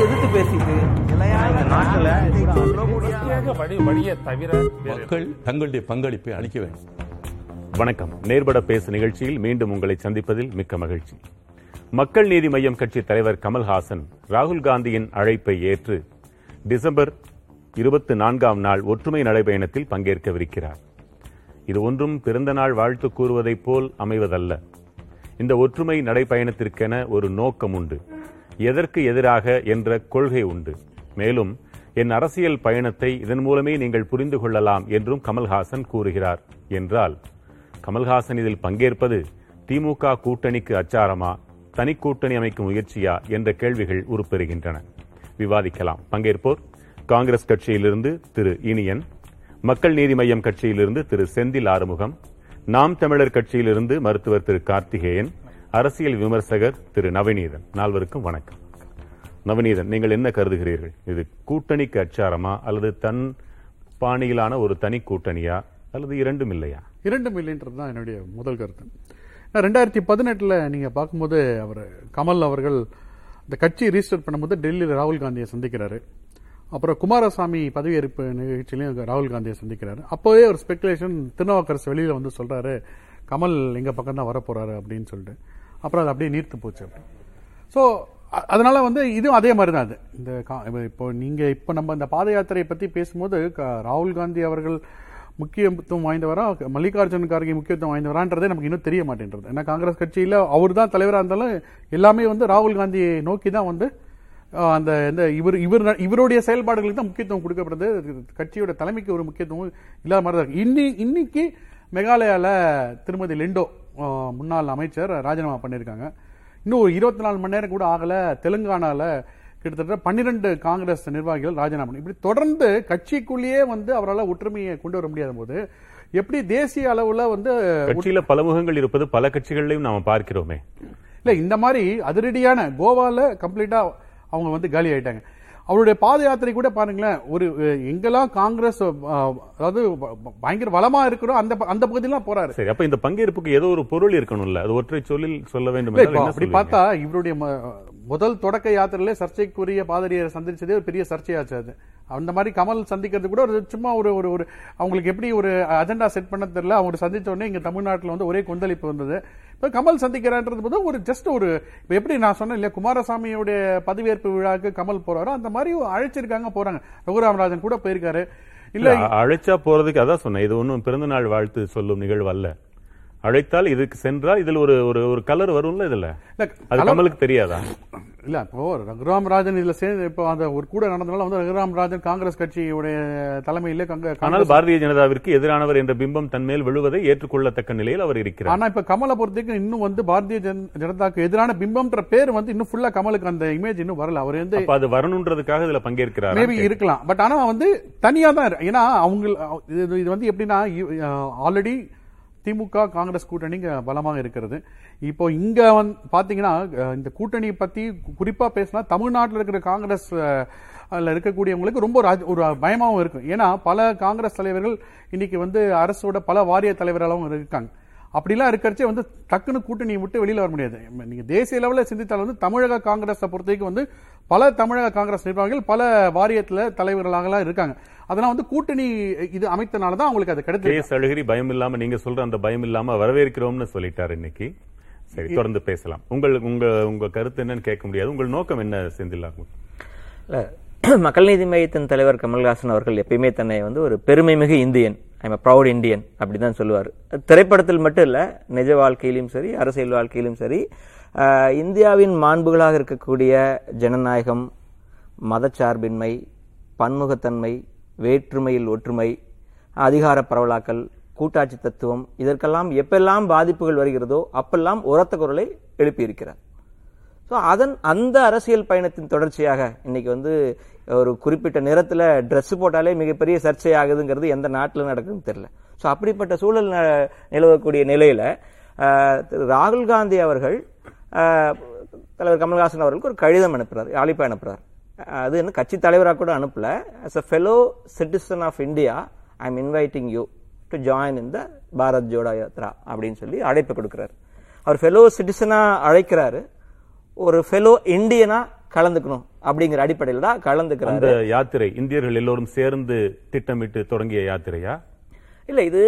எதிர்த்து பேசிட்டு மக்கள் தங்களுடைய பங்களிப்பை அளிக்க வேண்டும். வணக்கம். நேர்பட பேசு நிகழ்ச்சியில் மீண்டும் உங்களை சந்திப்பதில் மிக்க மகிழ்ச்சி. மக்கள் நீதி மய்யம் கட்சி தலைவர் கமல்ஹாசன் ராகுல் காந்தியின் அழைப்பை ஏற்று டிசம்பர் இருபத்தி நான்காம் நாள் ஒற்றுமை நடைபயணத்தில் பங்கேற்கவிருக்கிறார். இது ஒன்றும் பிறந்த நாள் வாழ்த்து கூறுவதைப் போல் அமைவதல்ல. இந்த ஒற்றுமை நடைபயணத்திற்கென ஒரு நோக்கம் உண்டு எதற்கு எதிராக என்ற கொள்கை உண்டு. மேலும் என் அரசியல் பயணத்தை இதன் மூலமே நீங்கள் புரிந்து கொள்ளலாம் என்றும் கமல்ஹாசன் கூறுகிறார். என்றால் கமல்ஹாசன் இதில் பங்கேற்பது திமுக கூட்டணிக்கு அச்சாரமா தனி கூட்டணி அமைக்கும் முயற்சியா என்ற கேள்விகள் உருப்பெறுகின்றன. விவாதிக்கலாம். பங்கேற்போர் காங்கிரஸ் கட்சியிலிருந்து திரு இனியன் மக்கள் நீதி மய்யம் கட்சியிலிருந்து திரு செந்தில் ஆறுமுகம் நாம் தமிழர் கட்சியிலிருந்து மருத்துவர் திரு கார்த்திகேயன் அரசியல் விமர்சகர் திரு நவநீதன். நால்வருக்கும் வணக்கம். நவநீதன் நீங்கள் என்ன கருதுகிறீர்கள்? இது கூட்டணிக்கு அச்சாரமா அல்லது தன் பாணியிலான ஒரு தனி கூட்டணியா அல்லது இரண்டும் இல்லையா? இரண்டும் இல்லைன்றது தான் என்னுடைய முதல் கருத்து. நான் ரெண்டாயிரத்தி பதினெட்டில் நீங்கள் பார்க்கும்போது அவர் கமல் அவர்கள் இந்த கட்சி ரீஸ்டர் பண்ணும்போது டெல்லியில் ராகுல் காந்தியை சந்திக்கிறாரு. அப்புறம் குமாரசாமி பதவியேற்பு நிகழ்ச்சியிலையும் ராகுல் காந்தியை சந்திக்கிறாரு. அப்போவே ஒரு ஸ்பெகுலேஷன் திருநாவுக்கரசு வெளியில் வந்து சொல்கிறாரு கமல் எங்கள் பக்கம் தான் வரப்போகிறாரு அப்படின்னு சொல்லிட்டு. அப்புறம் அது அப்படியே நீர்த்து போச்சு அப்படி. ஸோ அதனால வந்து இதுவும் அதே மாதிரி தான் அது. இந்த கா- இப்போ நீங்கள் இப்போ நம்ம இந்த பாத யாத்திரையை பற்றி பேசும்போது க- ராகுல் காந்தி அவர்கள் முக்கியத்துவம் வாய்ந்தவரா மல்லிகார்ஜுன கார்கே முக்கியத்துவம் வாய்ந்தவரான்றதே நமக்கு இன்னும் தெரிய மாட்டேன்றது. ஏன்னா காங்கிரஸ் கட்சியில் அவர் தான் தலைவராக இருந்தாலும் எல்லாமே வந்து ராகுல் காந்தியை நோக்கி தான் வந்து அந்த இந்த இவர் இவர் இவருடைய செயல்பாடுகளுக்கு தான் முக்கியத்துவம் கொடுக்கப்படுது கட்சியோட தலைமைக்கு ஒரு முக்கியத்துவம் இல்லாத மாதிரி தான் இருக்கு. இன்னி இன்னைக்கு மெகாலயால திருமதி லிண்டோ முன்னாள் அமைச்சர் ராஜினாமா பண்ணியிருக்காங்க. இன்னும் ஒரு இருபத்தி நாலு மணி நேரம் கூட ஆகல. தெலுங்கானால கிட்டத்தட்ட பன்னிரண்டு காங்கிரஸ் நிர்வாகிகள் ராஜினாமா பண்ணி இப்படி தொடர்ந்து கட்சிக்குள்ளேயே வந்து அவரால் ஒற்றுமையை கொண்டு வர முடியாத போது எப்படி தேசிய அளவுல வந்து கட்சியில பல முகங்கள் இருப்பது பல கட்சிகளிலும் நாம பார்க்கிறோமே. இல்ல இந்த மாதிரி அதிரடியான கோவால கம்ப்ளீட்டா அவங்க வந்து காலி ஆயிட்டாங்க அவருடைய பாத யாத்திரை கூட பாருங்களேன் ஒரு எங்கெல்லாம் காங்கிரஸ் அதாவது பயங்கர வளமா இருக்கிறோம் அந்த அந்த பகுதியெல்லாம் போறாரு சரி அப்ப இந்த பங்கேற்புக்கு ஏதோ ஒரு பொருள் இருக்கணும்ல அது ஒற்றை சொல்லில் சொல்ல வேண்டும் அப்படி? பார்த்தா இவருடைய முதல் தொடக்க யாத்திரையிலே சர்ச்சைக்குரிய பாதிரியை சந்திச்சதே ஒரு பெரிய சர்ச்சையாச்சு அது. அந்த மாதிரி கமல் சந்திக்கிறது கூட ஒரு சும்மா ஒரு ஒரு ஒரு அவங்களுக்கு எப்படி ஒரு அஜெண்டா செட் பண்ண தெரியல. அவங்க சந்தித்த உடனே இங்கே தமிழ்நாட்டில் வந்து ஒரே கொந்தளிப்பு வந்தது. இப்போ கமல் சந்திக்கிறான்றது போது ஒரு ஜஸ்ட் ஒரு இப்போ எப்படி நான் சொன்னேன் இல்லையா குமாரசாமியுடைய பதவியேற்பு விழாவுக்கு கமல் போறாரோ அந்த மாதிரி அழைச்சிருக்காங்க போறாங்க. ரகுராமராஜன் கூட போயிருக்காரு. இல்ல அழைச்சா போறதுக்கு அதான் சொன்னேன். இது ஒன்றும் பிறந்த நாள் வாழ்த்து சொல்லும் நிகழ்வு அல்ல. அழைத்தால் இதுக்கு சென்றா இதுல ஒரு ஒரு ஒரு கலர் வரும்ல இதுல? அது கமலுக்கு தெரியாதா? இல்ல இப்போ ரகுராம் ராஜன் இதுல சேர்ந்து இப்போ அந்த ஒரு கூட நடந்தனால வந்து ரகுராம் ராஜன் காங்கிரஸ் கட்சியுடைய தலைமையில கங்க- ஆனால் பாரதிய ஜனதாவிற்கு எதிரானவர் என்ற பிம்பம் தன் மேல் விழுவதை ஏற்றுக்கொள்ளத்தக்க நிலையில் அவர் இருக்கிறார். ஆனா இப்ப கமலை பொறுத்தவரைக்கும் இன்னும் வந்து பாரதிய ஜன- ஜனதாக்கு எதிரான பிம்பம்ன்ற பேர் வந்து இன்னும் ஃபுல்லா கமலுக்கு அந்த இமேஜ் இன்னும் வரல. அவர் வந்து அது வரணுன்றதுக்காக இதுல பங்கேற்கிறார்? மேபி இருக்கலாம். பட் ஆனா வந்து தனியா தான் ஏன்னா அவங்க இது இது வந்து எப்படின்னா ஆல்ரெடி திமுக காங்கிரஸ் கூட்டணிங்க பலமாக இருக்கிறது. இப்போ இங்க வந்து பாத்தீங்கன்னா இந்த கூட்டணி பத்தி குறிப்பா பேசினா தமிழ்நாட்டில் இருக்கிற காங்கிரஸ் அதில் இருக்கக்கூடியவங்களுக்கு ரொம்ப ஒரு பயமாகவும் இருக்கும். ஏன்னா பல காங்கிரஸ் தலைவர்கள் இன்னைக்கு வந்து அரசோட பல வாரிய தலைவராகவும் இருக்காங்க. அப்படிலாம் இருக்கிறச்சே வந்து டக்குன்னு கூட்டணியை விட்டு வெளியில வர முடியாது. நீங்க தேசிய லெவலில் சிந்தித்தால் வந்து தமிழக காங்கிரஸை பொறுத்தவரைக்கும் வந்து பல தமிழக காங்கிரஸ் நிர்வாகிகள் பல வாரியத்துல தலைவர்களாகலாம் இருக்காங்க. அதெல்லாம் வந்து கூட்டணி இது அமைத்தனால தான் அவங்களுக்கு அது கே கிடைத்தது அழகிரி பயம் இல்லாம நீங்க சொல்ற அந்த பயம் இல்லாம வரவேற்கிறோம்னு சொல்லிட்டார் இன்னைக்கு. சரி தொடர்ந்து பேசலாம். உங்கள் உங்க உங்க கருத்து என்னன்னு கேட்க முடியாது. உங்கள் நோக்கம் என்ன செந்திலாகும் இல்ல, மக்கள் நீதி மையத்தின் தலைவர் கமல்ஹாசன் அவர்கள் எப்பயுமே தன்னை வந்து ஒரு பெருமைமிகு இந்தியன். ஐம் ப்ரௌட் இந்தியன் அப்படி தான் சொல்லுவார். திரைப்படத்தில் மட்டும் இல்லை நிஜ வாழ்க்கையிலும் சரி அரசியல் வாழ்க்கையிலும் சரி இந்தியாவின் மாண்புகளாக இருக்கக்கூடிய ஜனநாயகம் மதச்சார்பின்மை பன்முகத்தன்மை வேற்றுமையில் ஒற்றுமை அதிகார பரவலாக்கல் கூட்டாட்சி தத்துவம் இதற்கெல்லாம் எப்பெல்லாம் பாதிப்புகள் வருகிறதோ அப்பெல்லாம் உரத்த குரலை எழுப்பியிருக்கிறார். ஸோ அதன் அந்த அரசியல் பயணத்தின் தொடர்ச்சியாக இன்னைக்கு வந்து ஒரு குறிப்பிட்ட நிறத்தில் ட்ரெஸ் போட்டாலே மிகப்பெரிய சர்ச்சை ஆகுதுங்கிறது எந்த நாட்டில் நடக்குதுன்னு தெரில ஸோ அப்படிப்பட்ட சூழல் ந- நிலவக்கூடிய நிலையில் திரு ராகுல் காந்தி அவர்கள் தலைவர் கமல்ஹாசன் அவர்களுக்கு ஒரு கடிதம் அனுப்புகிறார் அழைப்பு அனுப்புகிறார் அது என்ன கட்சி தலைவராக கூட அனுப்பல. As a fellow citizen of India I am inviting you to join in the Bharat Jodo Yatra அப்படின்னு சொல்லி அழைப்பு கொடுக்குறாரு. அவர் ஃபெலோ சிட்டிசனாக அழைக்கிறாரு. ஒரு ஃபெலோ இந்தியனா கலந்துக்கணும் அப்படிங்கிற அடிப்படையில் தான் கலந்துக்கிறாரு. யாத்திரை இந்தியர்கள் எல்லோரும் சேர்ந்து திட்டமிட்டு தொடங்கிய யாத்திரையா? இல்ல இது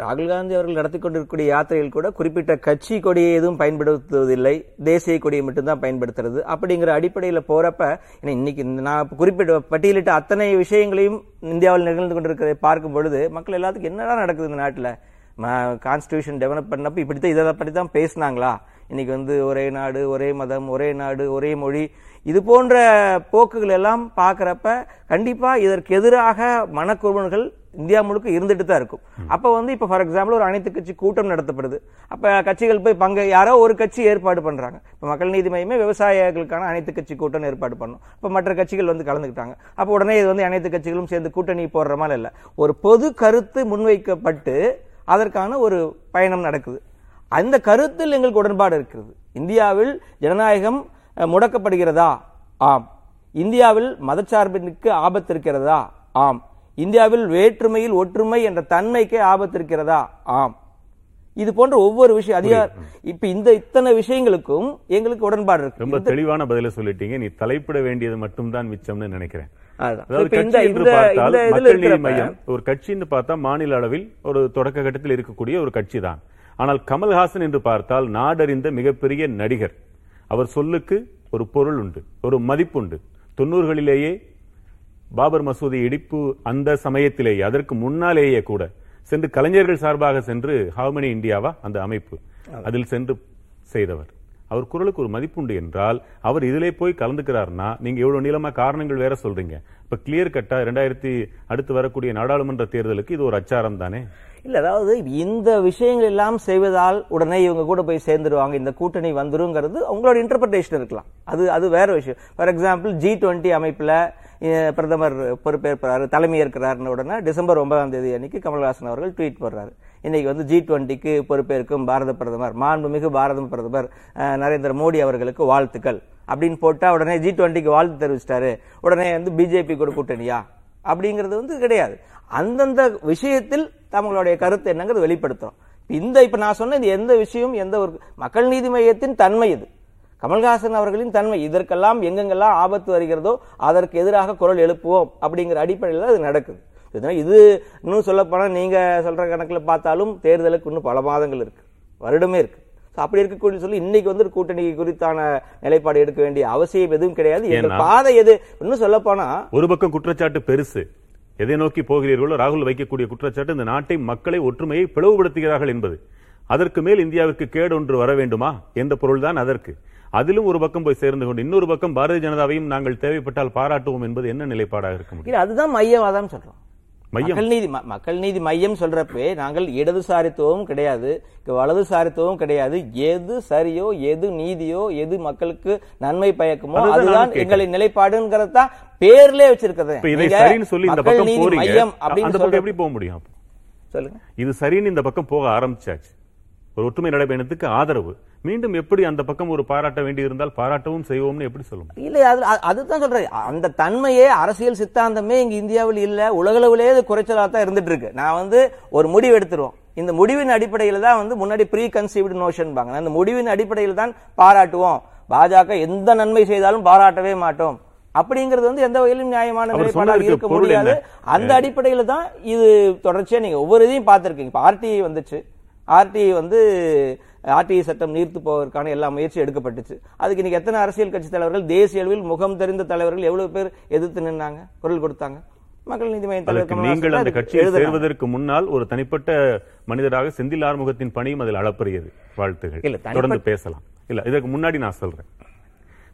ராகுல் காந்தி அவர்கள் நடத்தி கொண்டிருக்கக்கூடிய யாத்திரையில் கூட குறிப்பிட்ட கட்சி கொடியை எதுவும் பயன்படுத்துவதில்லை. தேசிய கொடியை மட்டும்தான் பயன்படுத்துறது. அப்படிங்கிற அடிப்படையில போறப்ப இன்னைக்கு இந்த நான் குறிப்பிட்ட பட்டியலிட்ட அத்தனை விஷயங்களையும் இந்தியாவில் நிகழ்ந்து கொண்டிருக்கிறதை பார்க்கும் பொழுது மக்கள் எல்லாத்துக்கும் என்னடா நடக்குது இந்த நாட்டுல? கான்ஸ்டியூஷன் டெவலப் பண்ணப்ப இப்படித்தான் இதை பற்றி தான் பேசினாங்களா? இன்னைக்கு வந்து ஒரே நாடு ஒரே மதம் ஒரே நாடு ஒரே மொழி. இது போன்ற போக்குகள் எல்லாம் பார்க்கறப்ப கண்டிப்பா இதற்கு எதிராக மனக்குறுவன்கள் இந்தியா முழுக்க இருந்துட்டு தான் இருக்கும். அப்ப வந்து இப்ப ஃபார் எக்ஸாம்பிள் ஒரு அனைத்து கட்சி கூட்டம் நடத்தப்படுது. அப்ப கட்சிகள் போய் பங்கு யாரோ ஒரு கட்சி ஏற்பாடு பண்றாங்க. இப்ப மக்கள் நீதி மையமே விவசாயிகளுக்கான அனைத்து கட்சி கூட்டம் ஏற்பாடு பண்ணும். இப்ப மற்ற கட்சிகள் வந்து கலந்துக்கிட்டாங்க. அப்ப உடனே இது வந்து அனைத்து கட்சிகளும் சேர்ந்து கூட்டணி போடுற மாதிரி இல்ல. ஒரு பொது கருத்து முன்வைக்கப்பட்டு அதற்கான ஒரு பயணம் நடக்குது. அந்த கருத்தில் எங்களுக்கு உடன்பாடு இருக்கிறது. இந்தியாவில் ஜனநாயகம் முடக்கப்படுகிறதா? ஆம். இந்தியாவில் மதச்சார்பிற்கு ஆபத்து இருக்கிறதா? ஆம். இந்தியாவில் வேற்றுமையில் ஒற்றுமை என்ற தன்மைக்கே ஆபத்து இருக்கிறதா? ஆம். இது போன்ற ஒவ்வொரு விஷயம் அதிகார இப்ப இந்த இத்தனை விஷயங்களுக்கும் எங்களுக்கு உடன்பாடு இருக்கு. ரொம்ப தெளிவான பதில சொல்லிட்டீங்க. நீ தலைப்பிட வேண்டியது மட்டும்தான் மிச்சம்னு நினைக்கிறேன். ஒரு கட்சின்னு பார்த்தா மாநில அளவில் ஒரு தொடக்க கட்டத்தில் இருக்கக்கூடிய ஒரு கட்சி தான் ஆனால் கமல்ஹாசன் என்று பார்த்தால் நாடறிந்த மிகப்பெரிய நடிகர். அவர் சொல்லுக்கு ஒரு பொருள் உண்டு ஒரு மதிப்புண்டு தொண்ணூறுகளிலேயே பாபர் மசூதி இடிப்பு அந்த சமயத்திலேயே அதற்கு முன்னாலேயே கூட சென்று கலைஞர்கள் சார்பாக சென்று ஹாவ்மனி இந்தியாவா அந்த அமைப்பு அதில் சென்று செய்தவர். அவர் குரலுக்கு ஒரு மதிப்புண்டு என்றால் அவர் இதிலே போய் கலந்துக்கிறார்னா நீங்க எவ்வளவு நீளமா காரணங்கள் வேற சொல்றீங்க. இப்ப கிளியர் கட்டா ரெண்டாயிரத்தி அடுத்து வரக்கூடிய நாடாளுமன்ற தேர்தலுக்கு இது ஒரு அச்சாரம் தானே? இல்ல அதாவது இந்த விஷயங்கள் எல்லாம் செய்வதால் உடனே இவங்க கூட போய் சேர்ந்துருவாங்க. இந்த கூட்டணி வந்துருங்கிறது அவங்களோட இன்டர்பிரேஷன் இருக்கலாம். அது அது வேற விஷயம். ஃபார் எக்ஸாம்பிள் ஜி டுவெண்ட்டி அமைப்புல பிரதமர் பொறுப்பேற்கிறாரு தலைமை ஏற்கிறாருன்னு உடனே டிசம்பர் ஒன்பதாம் தேதி அன்னைக்கு கமல்ஹாசன் அவர்கள் ட்வீட் போடுறாரு. இன்னைக்கு வந்து ஜி டுவெண்ட்டிக்கு பொறுப்பேற்கும் பாரத பிரதமர் மாண்புமிகு பாரத பிரதமர் நரேந்திர மோடி அவர்களுக்கு வாழ்த்துக்கள் அப்படின்னு போட்டா உடனே ஜி டுவெண்ட்டிக்கு வாழ்த்து தெரிவிச்சிட்டாரு. உடனே வந்து பிஜேபி கூட கூட்டணியா? அப்படிங்கிறது வந்து கிடையாது. அந்தந்த விஷயத்தில் தங்களுடைய கருத்து என்னங்கிறது வெளிப்படுத்துறோம். இந்த இப்ப நான் சொன்ன இது எந்த விஷயம் எந்த ஒரு மக்கள் நீதி மையத்தின் தன்மை இது. கமல்ஹாசன் அவர்களின் தன்மை இதற்கெல்லாம் எங்கெங்கெல்லாம் ஆபத்து வருகிறதோ அதற்கு எதிராக குரல் எழுப்புவோம் அப்படிங்கிற அடிப்படையில் அது நடக்குது. இது இன்னும் சொல்லப்போனால் நீங்க சொல்ற கணக்கில் பார்த்தாலும் தேர்தலுக்கு இன்னும் பல மாதங்கள் இருக்கு. வருடமே இருக்கு. So, அப்படி இருக்கக்கூடிய சொல்லி இன்னைக்கு வந்து கூட்டணி குறித்தான நிலைப்பாடு எடுக்க வேண்டிய அவசியம் எதுவும் கிடையாது. எங்கள் பாதை எது? இன்னும் சொல்ல போனா ஒரு பக்கம் குற்றச்சாட்டு பெருசு. எதை நோக்கி போகிறீர்களோ ராகுல் வைக்கக்கூடிய குற்றச்சாட்டு இந்த நாட்டை மக்களை ஒற்றுமையை பிளவுபடுத்துகிறார்கள் என்பது. அதற்கு மேல் இந்தியாவுக்கு கேடு ஒன்று வர வேண்டுமா என்ற பொருள்தான் அதற்கு. அதிலும் ஒரு பக்கம் போய் சேர்ந்து கொண்டு இன்னொரு பக்கம் பாரதிய ஜனதாவையும் நாங்கள் தேவைப்பட்டால் பாராட்டுவோம் என்பது என்ன நிலைப்பாடாக இருக்க முடியும்? இல்ல அதுதான் மையவாதம் சொல்றோம். மையம். மக்கள் நீதி மக்கள் நீதி மையம் சொல்றப்பே நாங்கள் இடதுசாரித்துவம் கிடையாது இங்க வலதுசாரித்துவம் கிடையாது. எது சரியோ எது நீதியோ எது மக்களுக்கு நன்மை பயக்குமோ அதுதான். எங்களின் நிலைப்பாடுங்கிறத தான் பேர்லயே வச்சிருக்கிறது. மக்கள் பக்கம் நீதி மையம் அப்படின்னு எப்படி போக முடியும்? சொல்லுங்க. இது சரின்னு இந்த பக்கம் போக ஆரம்பிச்சாச்சு. ஒரு ஒற்றுமை நடைபயணத்துக்கு ஆதரவு. மீண்டும் எப்படி அந்த பக்கம் ஒரு பாராட்ட வேண்டி இருந்தால் பாராட்டவும் செய்வோம்னு எப்படி சொல்ல முடியும் இல்ல அது அது- அதுதான் சொல்றேன். அந்த தன்மையே அரசியல் சித்தாந்தமே இங்க இந்தியாவில் இல்ல. உலகளவிலே இது குறைச்சலா தான் இருந்துட்டு இருக்கு நான் வந்து ஒரு முடிவு எடுத்துருவோம். இந்த முடிவின் அடிப்படையில தான் வந்து முன்னாடி ப்ரீ கன்சீவ்டு நோஷன் பாங்க அந்த முடிவின் அடிப்படையில் தான் பாராட்டுவோம். பாஜக எந்த நன்மை செய்தாலும் பாராட்டவே மாட்டோம். அப்படிங்கிறது வந்து எந்த வகையிலும் நியாயமான நிலைப்பாடாக இருக்க முடியாது? அந்த அடிப்படையில தான் இது தொடர்ச்சியா நீங்க ஒவ்வொரு இதையும் பார்த்திருக்கீங்க. இப்ப ஆர்டிஐ வந்துச்சு. ஆர்டிஐ வந்து ஆர்டிஐ சட்டம் நீர்த்து போவதற்கான எல்லா முயற்சியும் எடுக்கப்பட்டுச்சு. அதுக்கு இன்னைக்கு எத்தனை அரசியல் கட்சி தலைவர்கள் தேசிய அளவில் முகம் தெரிந்த தலைவர்கள் எவ்வளவு பேர் எதிர்த்து நின்னாங்க குரல் கொடுத்தாங்க? மக்கள் நீதி மையம் தலைவர் நீங்கள் அந்த கட்சியில். சேர்வதற்கு முன்னால் ஒரு தனிப்பட்ட மனிதராக செந்தில் ஆறுமுகத்தின் பணியும் அதில் அளப்பரியது. வாழ்த்துகள். இல்ல, தொடர்ந்து பேசலாம். இல்ல இதற்கு முன்னாடி நான் சொல்றேன்.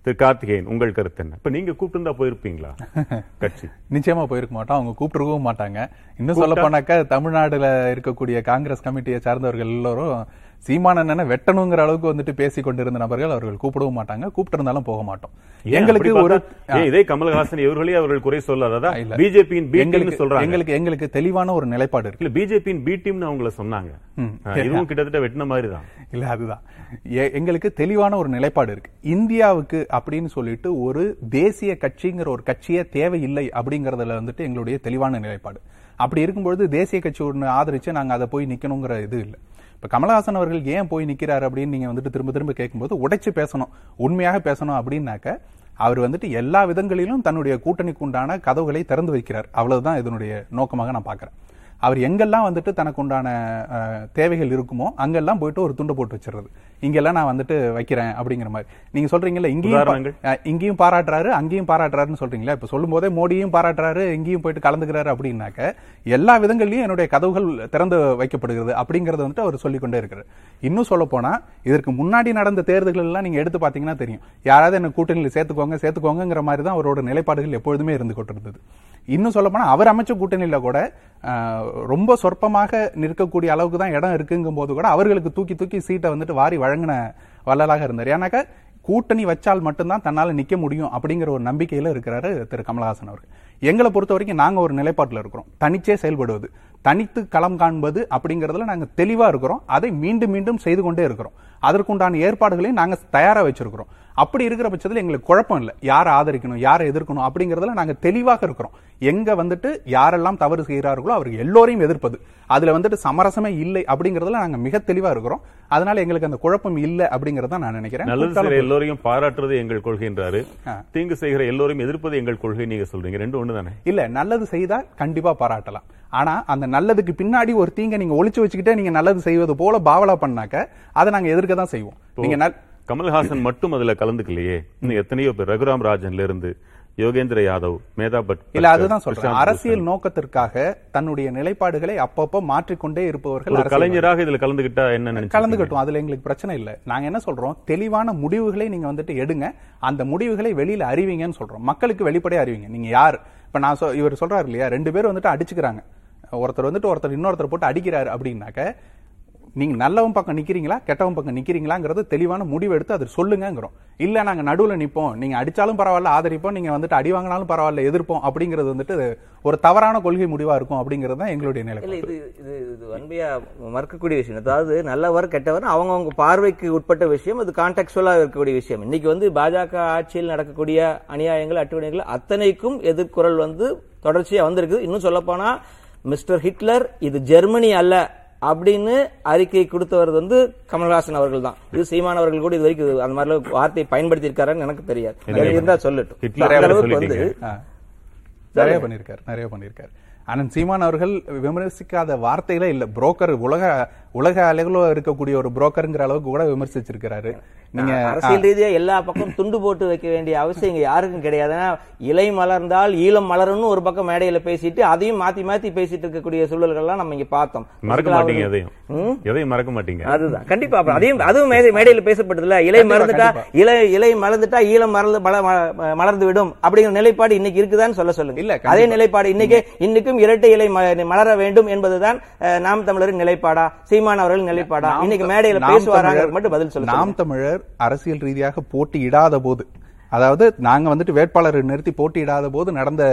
திரு கார்த்திகேயன் உங்கள் கருத்து என்ன? இப்ப நீங்க கூப்பிட்டு போயிருப்பீங்களா? கட்சி. நிச்சயமா போயிருக்க மாட்டோம். அவங்க கூப்பிட்டுருக்கவும் மாட்டாங்க. இன்னும் சொல்ல போனாக்கா தமிழ்நாடுல இருக்கக்கூடிய காங்கிரஸ் கமிட்டியை சார்ந்தவர்கள் எல்லாரும் சீமானண்ணனை வெட்டணுங்கிற அளவுக்கு வந்துட்டு பேசி கொண்டிருந்த நபர்கள் அவர்கள் கூப்பிடவும் மாட்டாங்க கூப்பிட்டு இருந்தாலும் போக மாட்டோம். எங்களுக்கு ஒரு இதே கமல்ஹாசன் இவர்களே அவர்கள் குறை சொல்லாததா இல்ல. பிஜேபியின் பி டீம்னு எங்களுக்கு சொல்றாங்க. எங்களுக்கு எங்களுக்கு தெளிவான ஒரு நிலைப்பாடு இருக்கு. இல்ல பிஜேபியின் பி டீம்னு அவங்கள சொன்னாங்க. இதுவும் கிட்டத்தட்ட வெட்டின மாதிரி தான் இல்ல அதுதான். எங்களுக்கு தெளிவான ஒரு நிலைப்பாடு இருக்கு. இந்தியாவுக்கு அப்படின்னு சொல்லிட்டு ஒரு தேசிய கட்சிங்கிற ஒரு கட்சியே தேவையில்லை அப்படிங்கறதுல வந்துட்டு எங்களுடைய தெளிவான நிலைப்பாடு. அப்படி இருக்கும்பொழுது தேசிய கட்சி ஒன்று ஆதரிச்சு நாங்க அதை போய் நிக்கணுங்கிற இது இல்ல. இப்ப கமலஹாசன் அவர்கள் ஏன் போய் நிக்கிறாரு அப்படின்னு நீங்க வந்துட்டு திரும்ப திரும்ப கேட்கும்போது உடைச்சு பேசணும் உண்மையாக பேசணும் அப்படின்னாக்க அவர் வந்துட்டு எல்லா விதங்களிலும் தன்னுடைய கூட்டணிக்கு உண்டான கதவுகளை திறந்து வைக்கிறார். அவ்வளவுதான் இதனுடைய நோக்கமாக நான் பார்க்குறேன். அவர் எங்கெல்லாம் வந்துட்டு தனக்கு உண்டான தேவைகள் இருக்குமோ அங்கெல்லாம் போயிட்டு ஒரு துண்டை போட்டு வச்சிடுறது. இங்கெல்லாம் நான் வந்துட்டு வைக்கிறேன் அப்படிங்கிற மாதிரி. நீங்க சொல்றீங்கல்ல இங்கேயும் இங்கேயும் பாராட்டுறாரு அங்கேயும் பாராட்டுறாருன்னு சொல்றீங்களா? இப்ப சொல்லும் போதே மோடியும் பாராட்டுறாரு இங்கேயும் போயிட்டு கலந்துக்கிறாரு அப்படின்னாக்க எல்லா விதங்கள்லயும் என்னுடைய கதவுகள் திறந்து வைக்கப்படுகிறது அப்படிங்கறத வந்துட்டு அவர் சொல்லிக்கொண்டே இருக்கிறார் இன்னும் சொல்ல போனா இதற்கு முன்னாடி நடந்த தேர்தல்கள் எல்லாம் நீங்க எடுத்து பாத்தீங்கன்னா தெரியும். யாராவது என்ன கூட்டணியில் சேர்த்துக்கோங்க சேர்த்துக்கோங்கிற மாதிரி தான் அவரோட நிலைப்பாடுகள் எப்பொழுதுமே இருந்து கொண்டிருந்தது. இன்னும் சொல்ல போனா அவர் அமைச்ச கூட்டணியில கூட ரொம்ப சொற்பமாக நிற்கக்கூடிய அளவுக்கு தான் இடம் இருக்குங்கும் போது கூட அவர்களுக்கு தூக்கி தூக்கி சீட்டை வந்துட்டு வாரி வழங்கின வள்ளலாக இருந்தார். ஏன்னாக்கா கூட்டணி வச்சால் மட்டும்தான் தன்னால் நிற்க முடியும் அப்படிங்கிற ஒரு நம்பிக்கையில் இருக்கிறாரு திரு கமலஹாசன் அவர்கள். எங்களை பொறுத்த வரைக்கும் நாங்கள் ஒரு நிலைப்பாட்டில் இருக்கிறோம். தனிச்சே செயல்படுவது தனித்து களம் காண்பது அப்படிங்கிறதுல நாங்கள் தெளிவாக இருக்கிறோம். அதை மீண்டும் மீண்டும் செய்து கொண்டே இருக்கிறோம். அதற்குண்டான ஏற்பாடுகளையும் நாங்கள் தயாராக வச்சிருக்கிறோம். அப்படி இருக்கிற பட்சத்தில் எங்களுக்கு குழப்பம் இல்லை. யாரை ஆதரிக்கணும் யாரை எதிர்க்கணும் அப்படிங்கிறதுல நாங்கள் தெளிவாக இருக்கிறோம். எங்க வந்துட்டு யாரெல்லாம் தவறு செய்கிறார்களோ அவர்கள் எல்லோரையும் எதிர்ப்பது. அதுல வந்துட்டு சமரசமே இல்லை அப்படிங்கறதுல நாங்க மிக தெளிவா இருக்கிறோம். அதனால எங்களுக்கு அந்த குழப்பம் இல்லை அப்படிங்கறத நான் நினைக்கிறேன். நல்லது எல்லோரையும் பாராட்டுறது எங்கள் கொள்கைன்றாரு. தீங்கு செய்கிற எல்லோரையும் எதிர்ப்பது எங்கள் கொள்கை நீங்க சொல்றீங்க. ரெண்டு ஒண்ணு தானே? இல்ல நல்லது செய்தால் கண்டிப்பா பாராட்டலாம். ஆனா அந்த நல்லதுக்கு பின்னாடி ஒரு தீங்க நீங்க ஒளிச்சு வச்சுக்கிட்டே நீங்க நல்லது செய்வது போல பாவலா பண்ணாக்க அதை நாங்க எதிர்க்க தான் செய்வோம். நீங்க கமல்ஹாசன் மட்டும் அதுல கலந்துக்கலையே. எத்தனையோ பேர் ரகுராம் ராஜன்ல இருந்து யோகேந்திர யாதவ் மேதா பட் இல்ல அதுதான் சொல்றேன். அரசியல். நோக்கத்திற்காக தன்னுடைய நிலைப்பாடுகளை அப்பப்போ மாற்றிக்கொண்டே இருப்பவர்கள். கலைஞராக இதுல கலந்துகிட்டா என்ன நினைச்சு கலந்துக்கட்டும் அதுல எங்களுக்கு பிரச்சனை இல்ல. நாங்க என்ன சொல்றோம்? தெளிவான முடிவுகளை நீங்க வந்துட்டு எடுங்க. அந்த முடிவுகளை வெளியில அறிவிங்கன்னு சொல்றோம். மக்களுக்கு வெளிப்படையா அறிவிங்க. நீங்க யார்? இப்ப நான் இவர் சொல்றாரு இல்லையா? ரெண்டு பேரும் வந்துட்டு அடிச்சுக்கிறாங்க. ஒருத்தர் வந்துட்டு ஒருத்தர் இன்னொருத்தர் போட்டு அடிக்கிறாரு அப்படின்னாக்க நீங்கள் நல்லவன் பக்கம் நிற்கிறீங்களா கெட்டவன் பக்கம் நிற்கிறீங்களாங்கிறது தெளிவான முடிவு எடுத்து அதை சொல்லுங்கிறோம் இல்லை நாங்கள் நடுவில் நிற்போம் நீங்கள் அடித்தாலும் பரவாயில்ல ஆதரிப்போம். நீங்கள் வந்துட்டு அடி வாங்கினாலும் பரவாயில்ல எதிர்ப்போம் அப்படிங்கிறது வந்துட்டு ஒரு தவறான கொள்கை முடிவாக இருக்கும் அப்படிங்கிறது தான் எங்களுடைய நிலை இது இது இது வன்மையாக மறக்கக்கூடிய விஷயம். அதாவது நல்லவர் கெட்டவர் அவங்கவுங்க பார்வைக்கு உட்பட்ட விஷயம் அது கான்டாக்சுவலாக இருக்கக்கூடிய விஷயம். இன்னைக்கு வந்து பாஜக ஆட்சியில் நடக்கக்கூடிய அநியாயங்கள் அட்டுவணைகள் அத்தனைக்கும் எதிர்குரல் வந்து தொடர்ச்சியாக வந்திருக்குது. இன்னும் சொல்லப்போனால் மிஸ்டர் ஹிட்லர் இது ஜெர்மனி அல்ல. அப்படின்னு அறிக்கை கொடுத்தவர் வந்து கமல்ஹாசன் அவர்கள் தான் இது சீமான் அவர்கள் கூட இது வரைக்கும் அந்த மாதிரி வார்த்தையை பயன்படுத்தி இருக்காருன்னு எனக்கு தெரியாது. இருந்தா சொல்லட்டும். அளவுக்கு. வந்து. நிறைய பண்ணிருக்காரு நிறைய பண்ணிருக்காரு ஆனந்த் சீமான் அவர்கள் விமர்சிக்காத வார்த்தைகளே இல்ல. புரோக்கர் உலக உலக அளவில் இருக்கக்கூடிய ஒரு புரோக்கருங்கிற அளவுக்கு கூட விமர்சிச்சிருக்கிறாரு. நீங்க அரசியல் ரீதியா எல்லா பக்கம் துண்டு போட்டு வைக்க வேண்டிய அவசியம் இங்க யாருக்கும் கிடையாது. ஏன்னா, இலை மலர்ந்தால் ஈழம் மலரும்னு ஒரு பக்கம் மேடையில பேசிட்டு அதையும் மாத்தி மாத்தி பேசிட்டு இருக்கக்கூடிய சூழல்கள்லாம் நம்ம இங்க பார்த்தோம். மறக்க மாட்டீங்க எதையும்? எதையும் மறக்க மாட்டீங்க. அதுதான். கண்டிப்பா அதையும் அதுவும் மேடை மேடையில பேசப்பட்டதுல இலை மறந்துட்டா இலை இலை மலர்ந்துட்டா ஈழம் மலர்ந்து மலர்ந்து விடும் அப்படிங்கிற நிலைப்பாடு இன்னைக்கு இருக்குதான்னு சொல்ல சொல்லுங்க. இல்ல, அதே நிலைப்பாடு இன்னைக்கு இன்னைக்கும் இரட்டை இலை மலர வேண்டும் என்பதுதான் நாம் தமிழரின் நிலைப்பாடா? சீமான் அவர்களின் நிலைப்பாடா இன்னைக்கு மேடையில பேசுவாராங்க மட்டும் பதில் சொல்லுங்க நாம் தமிழர் அரசியல் ரீதியாக போட்டியிடாத போது அதாவது நாங்க வந்துட்டு வேட்பாளரை நிறுத்தி போட்டியிடாத போது நடந்த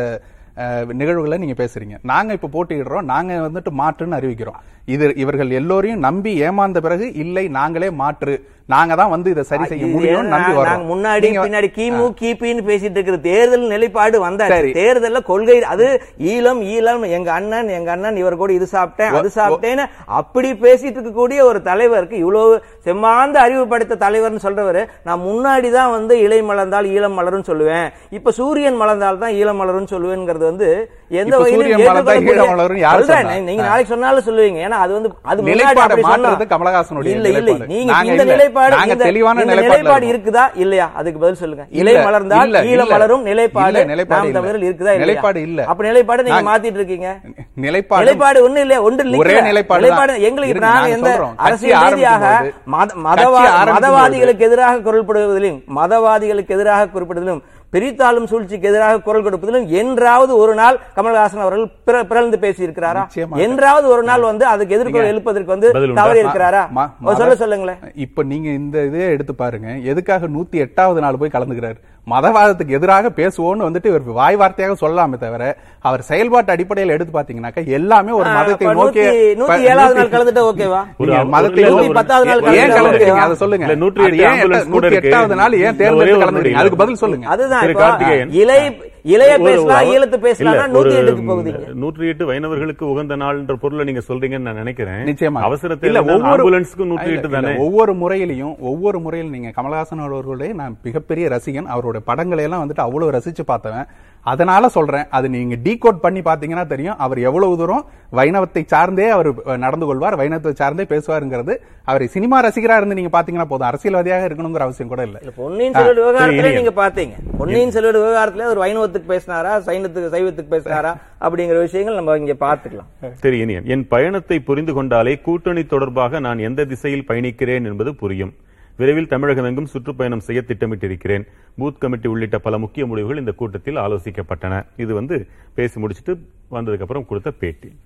நிகழ்வுகளை நீங்க பேசுறீங்க. நாங்க இப்ப போட்டியிடுறோம் நாங்க வந்துட்டு மாற்றுன்னு அறிவிக்கிறோம். இது இவர்கள் எல்லோரையும் நம்பி ஏமாந்த பிறகு இல்லை நாங்களே மாற்று. நாங்க தான் வந்து இதை சரி செய்ய முடியும் நம்பி வரோம் முன்னாடி பின்னாடி கிமு கிபின்னு பேசிட்டு இருக்கிற தேர்தல் நிலைப்பாடு வந்தாச்சு சரி. தேர்தல்ல கொள்கை அது ஈழம் ஈழம் எங்க அண்ணன் எங்க அண்ணன் இவர் கூட இது சாப்பிட்டேன் அது சாப்பிட்டேன்னு அப்படி பேசிட்டு இருக்கக்கூடிய ஒரு தலைவருக்கு இவ்வளவு செம்மாந்த அறிவு படைத்த தலைவர்னு சொல்றவரு நான் முன்னாடி தான் வந்து இலை மலர்ந்தால் ஈழம் மலரும் சொல்லுவேன் இப்ப சூரியன் மலர்ந்தால் தான் ஈழம் மலரும் சொல்லுவேங்கிறது வந்து எந்த வகையிலும்? நீங்க நாளைக்கு சொன்னாலும் சொல்லுவீங்க ஏன்னா அது வந்து அது முன்னாடி கமலஹாசனுடைய இல்ல இல்ல. நீங்க இந்த இல்ல. நிலைப்பாடு நாங்க தெளிவான. இருக்குதா இல்லையா அதுக்கு பதில் சொல்லுங்க இல்ல, இலை மலர்ந்தால் இல்ல, ஈழம் இல்ல. மலரும் நிலைப்பாடு இல்ல, நிலைப்பாடு இல்ல. இருக்குதா? நிலைப்பாடு இல்ல. அப்ப நிலைப்பாடு நீங்க மாத்திட்டு இருக்கீங்க நிலைப்பாடு நிலைப்பாடு ஒண்ணு இல்லையா ஒன்று ஒரே நிலைப்பாடு நிலைப்பாடு. எங்களுக்கு நாங்க எந்த அரசியல் ரீதியாக மதவாதிகளுக்கு எதிராக குரல்படுவதிலும் மதவாதிகளுக்கு எதிராக குறிப்பிடுவதிலும் பிரித்தாளும் சூழ்ச்சிக்கு எதிராக குரல் கொடுப்பதிலும் என்றாவது ஒரு நாள் கமல்ஹாசன் அவர்கள் பிற- பிறந்து பேசி இருக்கிறாரா. என்றாவது ஒரு நாள் வந்து அதுக்கு எதிர்ப்பு எழுப்பதற்கு வந்து? தவறி இருக்கிறாரா? சொல்ல சொல்லுங்களேன். இப்ப நீங்க இந்த இதே எடுத்து பாருங்க. எதுக்காக நூத்தி எட்டாவது நாள் போய் கலந்துக்கிறாரு? மதவாதத்துக்கு எதிராக பேசுவோம்னு வந்துட்டு இவர் வாய் வார்த்தையாக சொல்லலாமே தவிர அவர் செயல்பாட்டு அடிப்படையில் எடுத்து பாத்தீங்கன்னாக்கா எல்லாமே ஒரு மதத்தை நோக்கி ஏழாவது நாள் கலந்துட்டா ஓகேவா ஏன் கலந்துக்கிறீங்க? அதை சொல்லுங்க நூற்றி. எட்டாவது நாள் ஏன் தேர்ந்தெடுத்து கலந்துக்கிறீங்க அதுக்கு. பதில் சொல்லுங்க அதுதான். இலை இளைய பேசலாம் ஈழத்து பேசலாம் நூத்தி எட்டுக்கு நூற்றி எட்டு வைணவர்களுக்கு உகந்த நாள்ன்ற பொருளை நீங்க சொல்றீங்கன்னு நான் நினைக்கிறேன். நிச்சயமா. அவசரத்தில் இல்ல ஒவ்வொரு ஆம்புலன்ஸ்க்கு நூற்றி எட்டு தானே? ஒவ்வொரு முறையிலையும் ஒவ்வொரு முறையில் நீங்க கமலஹாசன் அவர்களுடைய நான் மிகப்பெரிய ரசிகன். அவருடைய படங்களை எல்லாம் வந்துட்டு அவ்வளவு ரசிச்சு பார்த்தவன். அதனால சொல்றேன் அது நீங்க டீகோட் பண்ணி பாத்தீங்கன்னா தெரியும் அவர் எவ்வளவு தூரம் வைணவத்தை சார்ந்தே அவர் நடந்து கொள்வார் வைணவத்தை சார்ந்தே பேசுவாருங்கிறது. அவரை சினிமா ரசிகரா இருந்து நீங்க பாத்தீங்கன்னா போதும். அரசியல்வாதியாக இருக்கணுங்கிற அவசியம் கூட இல்ல. பொன்னியின் செல்வன் விவகாரத்துல நீங்க பாத்தீங்க பொன்னியின் செல்வன் விவகாரத்துல ஒரு வைணவத்துக்கு பேசினாரா சைனத்துக்கு சைவத்துக்கு பேசினாரா அப்படிங்கிற விஷயங்கள் நம்ம இங்க பாத்துக்கலாம் சரி இனியன் என் பயணத்தை புரிந்து கொண்டாலே கூட்டணி தொடர்பாக நான் எந்த திசையில் பயணிக்கிறேன் என்பது புரியும். விரைவில் தமிழகமெங்கும் சுற்றுப்பயணம் செய்ய திட்டமிட்டிருக்கிறேன். பூத் கமிட்டி உள்ளிட்ட பல முக்கிய முடிவுகள் இந்த கூட்டத்தில் ஆலோசிக்கப்பட்டன. இது வந்து பேசி முடிச்சிட்டு வந்ததுக்கு அப்புறம் கொடுத்த பேட்டி.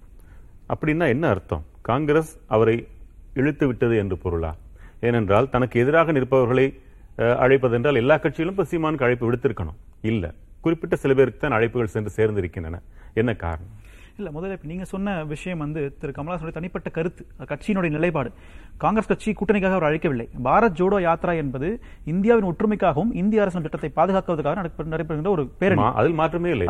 அப்படின்னா என்ன அர்த்தம்? காங்கிரஸ் அவரை இழுத்து விட்டது என்று பொருளா? ஏனென்றால் தனக்கு எதிராக நிற்பவர்களை அழைப்பதென்றால் எல்லா கட்சிகளும் இப்போ சீமானுக்கு அழைப்பு விடுத்திருக்கணும். இல்லை. குறிப்பிட்ட சில பேருக்கு தான் அழைப்புகள் சென்று சேர்ந்திருக்கின்றன. என்ன காரணம்? இல்லை முதல்ல இப்ப நீங்க சொன்ன விஷயம் வந்து திரு கமலஹாசனுடைய தனிப்பட்ட கருத்து கட்சியினுடைய நிலைப்பாடு. காங்கிரஸ் கட்சி கூட்டணிக்காக அவர் அழைக்கவில்லை. பாரத் ஜோடோ யாத்ரா என்பது இந்தியாவின் ஒற்றுமைக்காகவும் இந்திய அரசின் சட்டத்தை பாதுகாக்குவதற்காக நடப்ப- நடைபெறுகின்ற ஒரு பேரணி. அதில் மாற்றமே இல்லை.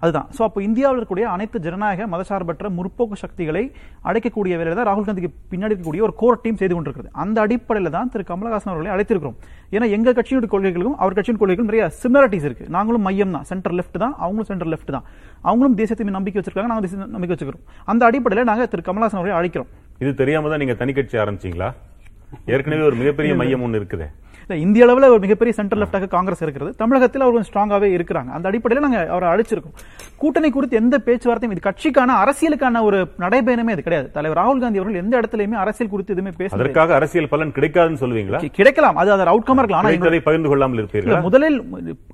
அதுதான். சோ அப்போ இந்தியாவில் இருக்கக்கூடிய அனைத்து ஜனநாயக மதசார்பற்ற முற்போக்கு சக்திகளை அடைக்கக்கூடிய வேலையில தான் ராகுல் காந்திக்கு பின்னாடி இருக்கக்கூடிய ஒரு கோர் டீம் செய்து கொண்டிருக்கிறது. அந்த அடிப்படையில தான் திரு கமலஹாசன் அவர்களை அழைத்திருக்கிறோம். ஏன்னா எங்க கட்சியினுடைய கொள்கைகளுக்கும் அவர் கட்சியின் கொள்கைகளும் நிறைய சிமிலாரிட்டிஸ் இருக்கு. நாங்களும் மையம் தான். சென்டர் லெஃப்ட் தான். அவங்களும் சென்டர் லெஃப்ட் தான். அவங்களும் தேசத்தை மீது நம்பிக்கை வச்சிருக்காங்க. நாங்க தேசத்தை நம்பிக்கை வச்சுக்கிறோம் அந்த அடிப்படையில நாங்க திரு கமலஹாசன் அவர்களை அழைக்கிறோம். இது தெரியாம தான் நீங்க தனி கட்சி ஆரம்பிச்சீங்களா? ஏற்கனவே ஒரு மிகப்பெரிய மையம் ஒண்ணு இருக்குதே. இந்திய அளவுல ஒரு மிகப்பெரிய சென்டர் லெஃப்டாக காங்கிரஸ் இருக்கிறது. தமிழகத்தில் அவர் கொஞ்சம் ஸ்ட்ராங்காவே இருக்கிறாங்க. அந்த அடிப்படையில் நாங்க அவரை அழைச்சிருக்கோம். கூட்டணி குறித்து எந்த பேச்சுவார்த்தையும் இது கட்சிக்கான அரசியலுக்கான ஒரு நடைபயணமே இது கிடையாது. தலைவர் ராகுல் காந்தி அவர்கள் எந்த இடத்துலயுமே அரசியல் குறித்து எதுவுமே பேச அதற்காக அரசியல் பலன் கிடைக்காதுன்னு சொல்லுவீங்களா? கிடைக்கலாம். அது அதர் அவுட்கமா இருக்கலாம். ஆனா எங்களுடைய- கிடைத்ததை பகிர்ந்து கொள்ளாமல் இருப்பீர்களா? முதலில்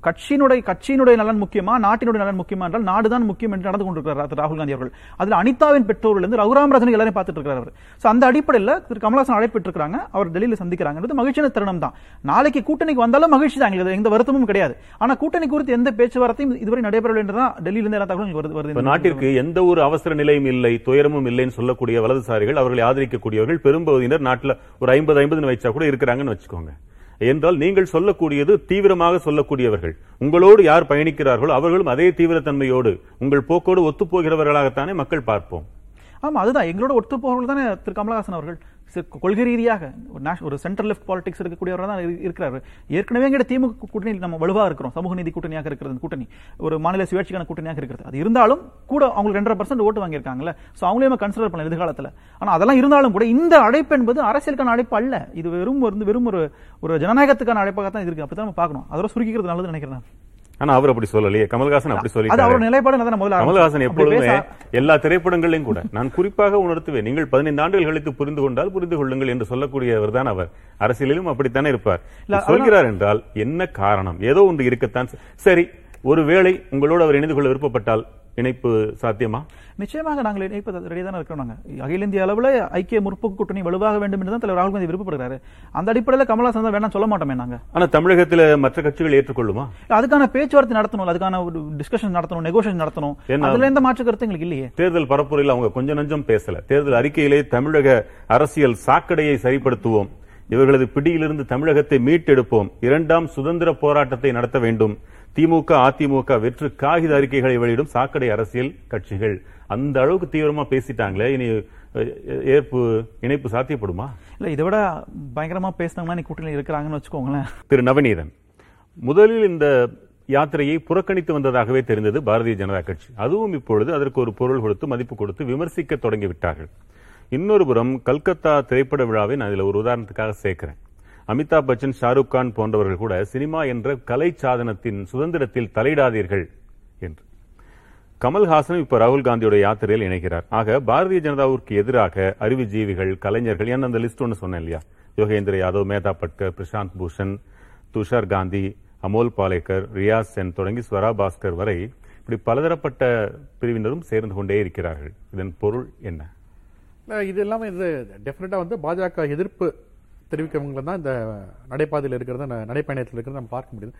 கட்சியினுடைய கட்சியினுடைய நலன் முக்கியமா நாட்டினுடைய நலன் முக்கியமா என்றால் நாடுதான் முக்கியம் என்று நடந்து கொண்டிருக்கிறார் ராகுல் காந்தி அவர்கள். அதுல அனிதாவின் பெற்றோர்கள் இருந்து ரகுராம் ராஜன் எல்லாரையும் பார்த்துட்டு இருக்கிறார் அவர். சோ அந்த அடிப்படையில் திரு அழைப்பிட்டு இருக்காங்க அவர் டெல்லியில சந்திக்கிறாங்கிறது மகிழ்ச்சியான தருணம் தான் நாளைக்கு கூட்டணிக்கு வந்தாலும் மகிழ்ச்சி தான். எங்களுக்கு எந்த வருத்தமும் கிடையாது. ஆனா கூட்டணி குறித்து எந்த பேச்சுவார்த்தையும் இதுவரை நடைபெறவில்லை என்றுதான் டெல்லியில இருந்து எல்லா தகவலும் வருது நாட்டிற்கு எந்த ஒரு அவசர நிலையும் இல்லை துயரமும் இல்லைன்னு சொல்லக்கூடிய வலதுசாரிகள் அவர்களை ஆதரிக்கக்கூடியவர்கள் பெரும்பகுதியினர் நாட்டுல ஒரு ஐம்பது ஐம்பதுன்னு வைச்சா கூட இருக்கிறாங்கன்னு வச்சுக்கோங்க. என்றால் நீங்கள் சொல்லக்கூடியது தீவிரமாக சொல்லக்கூடியவர்கள். உங்களோடு யார் பயணிக்கிறார்களோ அவர்களும் அதே தீவிரத்தன்மையோடு உங்கள் போக்கோடு ஒத்துப்போகிறவர்களாகத்தானே மக்கள் பார்ப்போம். ஆமா அதுதான். எங்களோட ஒத்து போகிறவர்கள் தானே திரு. கமலஹாசன் அவர்கள். கொள்கை ரீதியாக ஒரு நேஷ்- ஒரு சென்ட்ரல் லெஃப்ட் பாலிடிக்ஸ் இருக்கக்கூடியவர் தான் இருக்கிறாரு. ஏற்கனவே எங்கிட்ட திமுக கூட்டணியில் நம்ம வலுவாக இருக்கிறோம். சமூக நீதி கூட்டணியாக இருக்கிறது கூட்டணி. ஒரு மாநில சுயாட்சிக்கான கூட்டணியாக இருக்கிறது. அது இருந்தாலும் கூட அவங்களுக்கு ரெண்டரை பர்சன்ட் ஓட்டு வாங்கியிருக்காங்கல்ல. சோ நம்ம கன்சிடர் பண்ணலாம் எதிர்காலத்தில். ஆனால் அதெல்லாம் இருந்தாலும் கூட இந்த அழைப்பு என்பது அரசியலுக்கான அழைப்பு அல்ல. இது வெறும் வந்து வெறும் ஒரு ஒரு ஜனநாயகத்துக்கான அழைப்பாக தான் இருக்கு. அப்படித்தான் நம்ம பார்க்கணும். அதோட சுருக்கிக்கிறது நல்லதுன்னு நினைக்கிறேன் ஆனா அவர் அப்படி சொல்லலையே. கமல்ஹாசன் அப்படி முதல்ல கமல்ஹாசன் எப்பொழுதுமே எல்லா திரைப்படங்களையும் கூட. நான் குறிப்பாக உணர்த்துவேன். நீங்கள் பதினைந்து ஆண்டுகளுக்கு புரிந்து கொண்டால் புரிந்து கொள்ளுங்கள் என்று சொல்லக்கூடியவர் தான் அவர். அரசியலிலும் அப்படித்தானே இருப்பார். சொல்கிறார் என்றால் என்ன காரணம்? ஏதோ ஒன்று இருக்கத்தான் சரி ஒருவேளை உங்களோடு அவர் இணைந்து கொள்ள விருப்பப்பட்டால் இணைப்பு சாத்தியமா? நிச்சயமாக நாங்கள் இணைப்பது ரெடியாக தான் இருக்கிறோம் நாங்க. அகில இந்திய அளவுல ஐக்கிய முற்போக்கு கூட்டணி வலுவாக வேண்டும் என்று தான் தலைவர் ராகுல் காந்தி விருப்பப்படுறாரு அந்த அடிப்படையில் கமலஹாசன் தான் வேணாம் சொல்ல மாட்டோமே நாங்க. ஆனா தமிழகத்துல மற்ற கட்சிகள் ஏற்றுக்கொள்ளுமா? அதுக்கான பேச்சுவார்த்தை நடத்தணும் அதுக்கான ஒரு டிஸ்கஷன் நடத்தணும் நெகோசியேஷன் நடத்தணும்? அதுல எந்த மாற்று கருத்து எங்களுக்கு இல்லையே. தேர்தல் பரப்புரையில் அவங்க கொஞ்சம் நஞ்சம் பேசல. தேர்தல் அறிக்கையிலே தமிழக அரசியல் சாக்கடையை சரிப்படுத்துவோம். இவர்களது பிடியிலிருந்து தமிழகத்தை மீட்டெடுப்போம். இரண்டாம் சுதந்திர போராட்டத்தை நடத்த வேண்டும். திமுக அதிமுக வெற்று காகித அறிக்கைகளை வெளியிடும் சாக்கடை அரசியல் கட்சிகள். அந்த அளவுக்கு தீவிரமா பேசிட்டாங்களே இனி ஏற்பு இணைப்பு சாத்தியப்படுமா? இல்ல இதை விட பயங்கரமா பேசினாங்கன்னா நீ கூட்டணியில் இருக்கிறாங்கன்னு வச்சுக்கோங்களேன். திரு. நவநீதன் முதலில் இந்த யாத்திரையை புறக்கணித்து வந்ததாகவே தெரிந்தது பாரதிய ஜனதா கட்சி. அதுவும் இப்பொழுது அதற்கு ஒரு பொருள் கொடுத்து மதிப்பு கொடுத்து விமர்சிக்க தொடங்கி விட்டார்கள். இன்னொரு புறம் கல்கத்தா திரைப்பட விழாவை நான் இதுல ஒரு உதாரணத்துக்காக சேர்க்கிறேன். அமிதாப் பச்சன் ஷாருக் கான் போன்றவர்கள் கூட சினிமா என்ற கலை சாதனத்தின் சுதந்திரத்தில் தலையிடாதீர்கள் என்று. கமல்ஹாசன் இப்ப ராகுல் காந்தியோட யாத்திரையில் இணைகிறார். ஆக பாரதிய ஜனதாவிற்கு எதிராக அறிவுஜீவிகள் கலைஞர்கள் ஏன்னா அந்த லிஸ்ட் ஒன்று சொன்னேன் இல்லையா? யோகேந்திர யாதவ் மேதா பட்கர் பிரசாந்த் பூஷன் துஷார் காந்தி அமோல் பாலேக்கர் ரியாஸ் சென் தொடங்கி ஸ்வரா பாஸ்கர் வரை இப்படி பலதரப்பட்ட பிரிவினரும் சேர்ந்து கொண்டே இருக்கிறார்கள். இதன் பொருள் என்ன? இது எல்லாமே இது டெஃபினட்டாக வந்து பாஜக எதிர்ப்பு தெரிவிக்கிறவங்க தான் இந்த நடைபாதையில் இருக்கிறத நடைப்பயணத்தில் இருக்கிறத நம்ம பார்க்க முடியுது.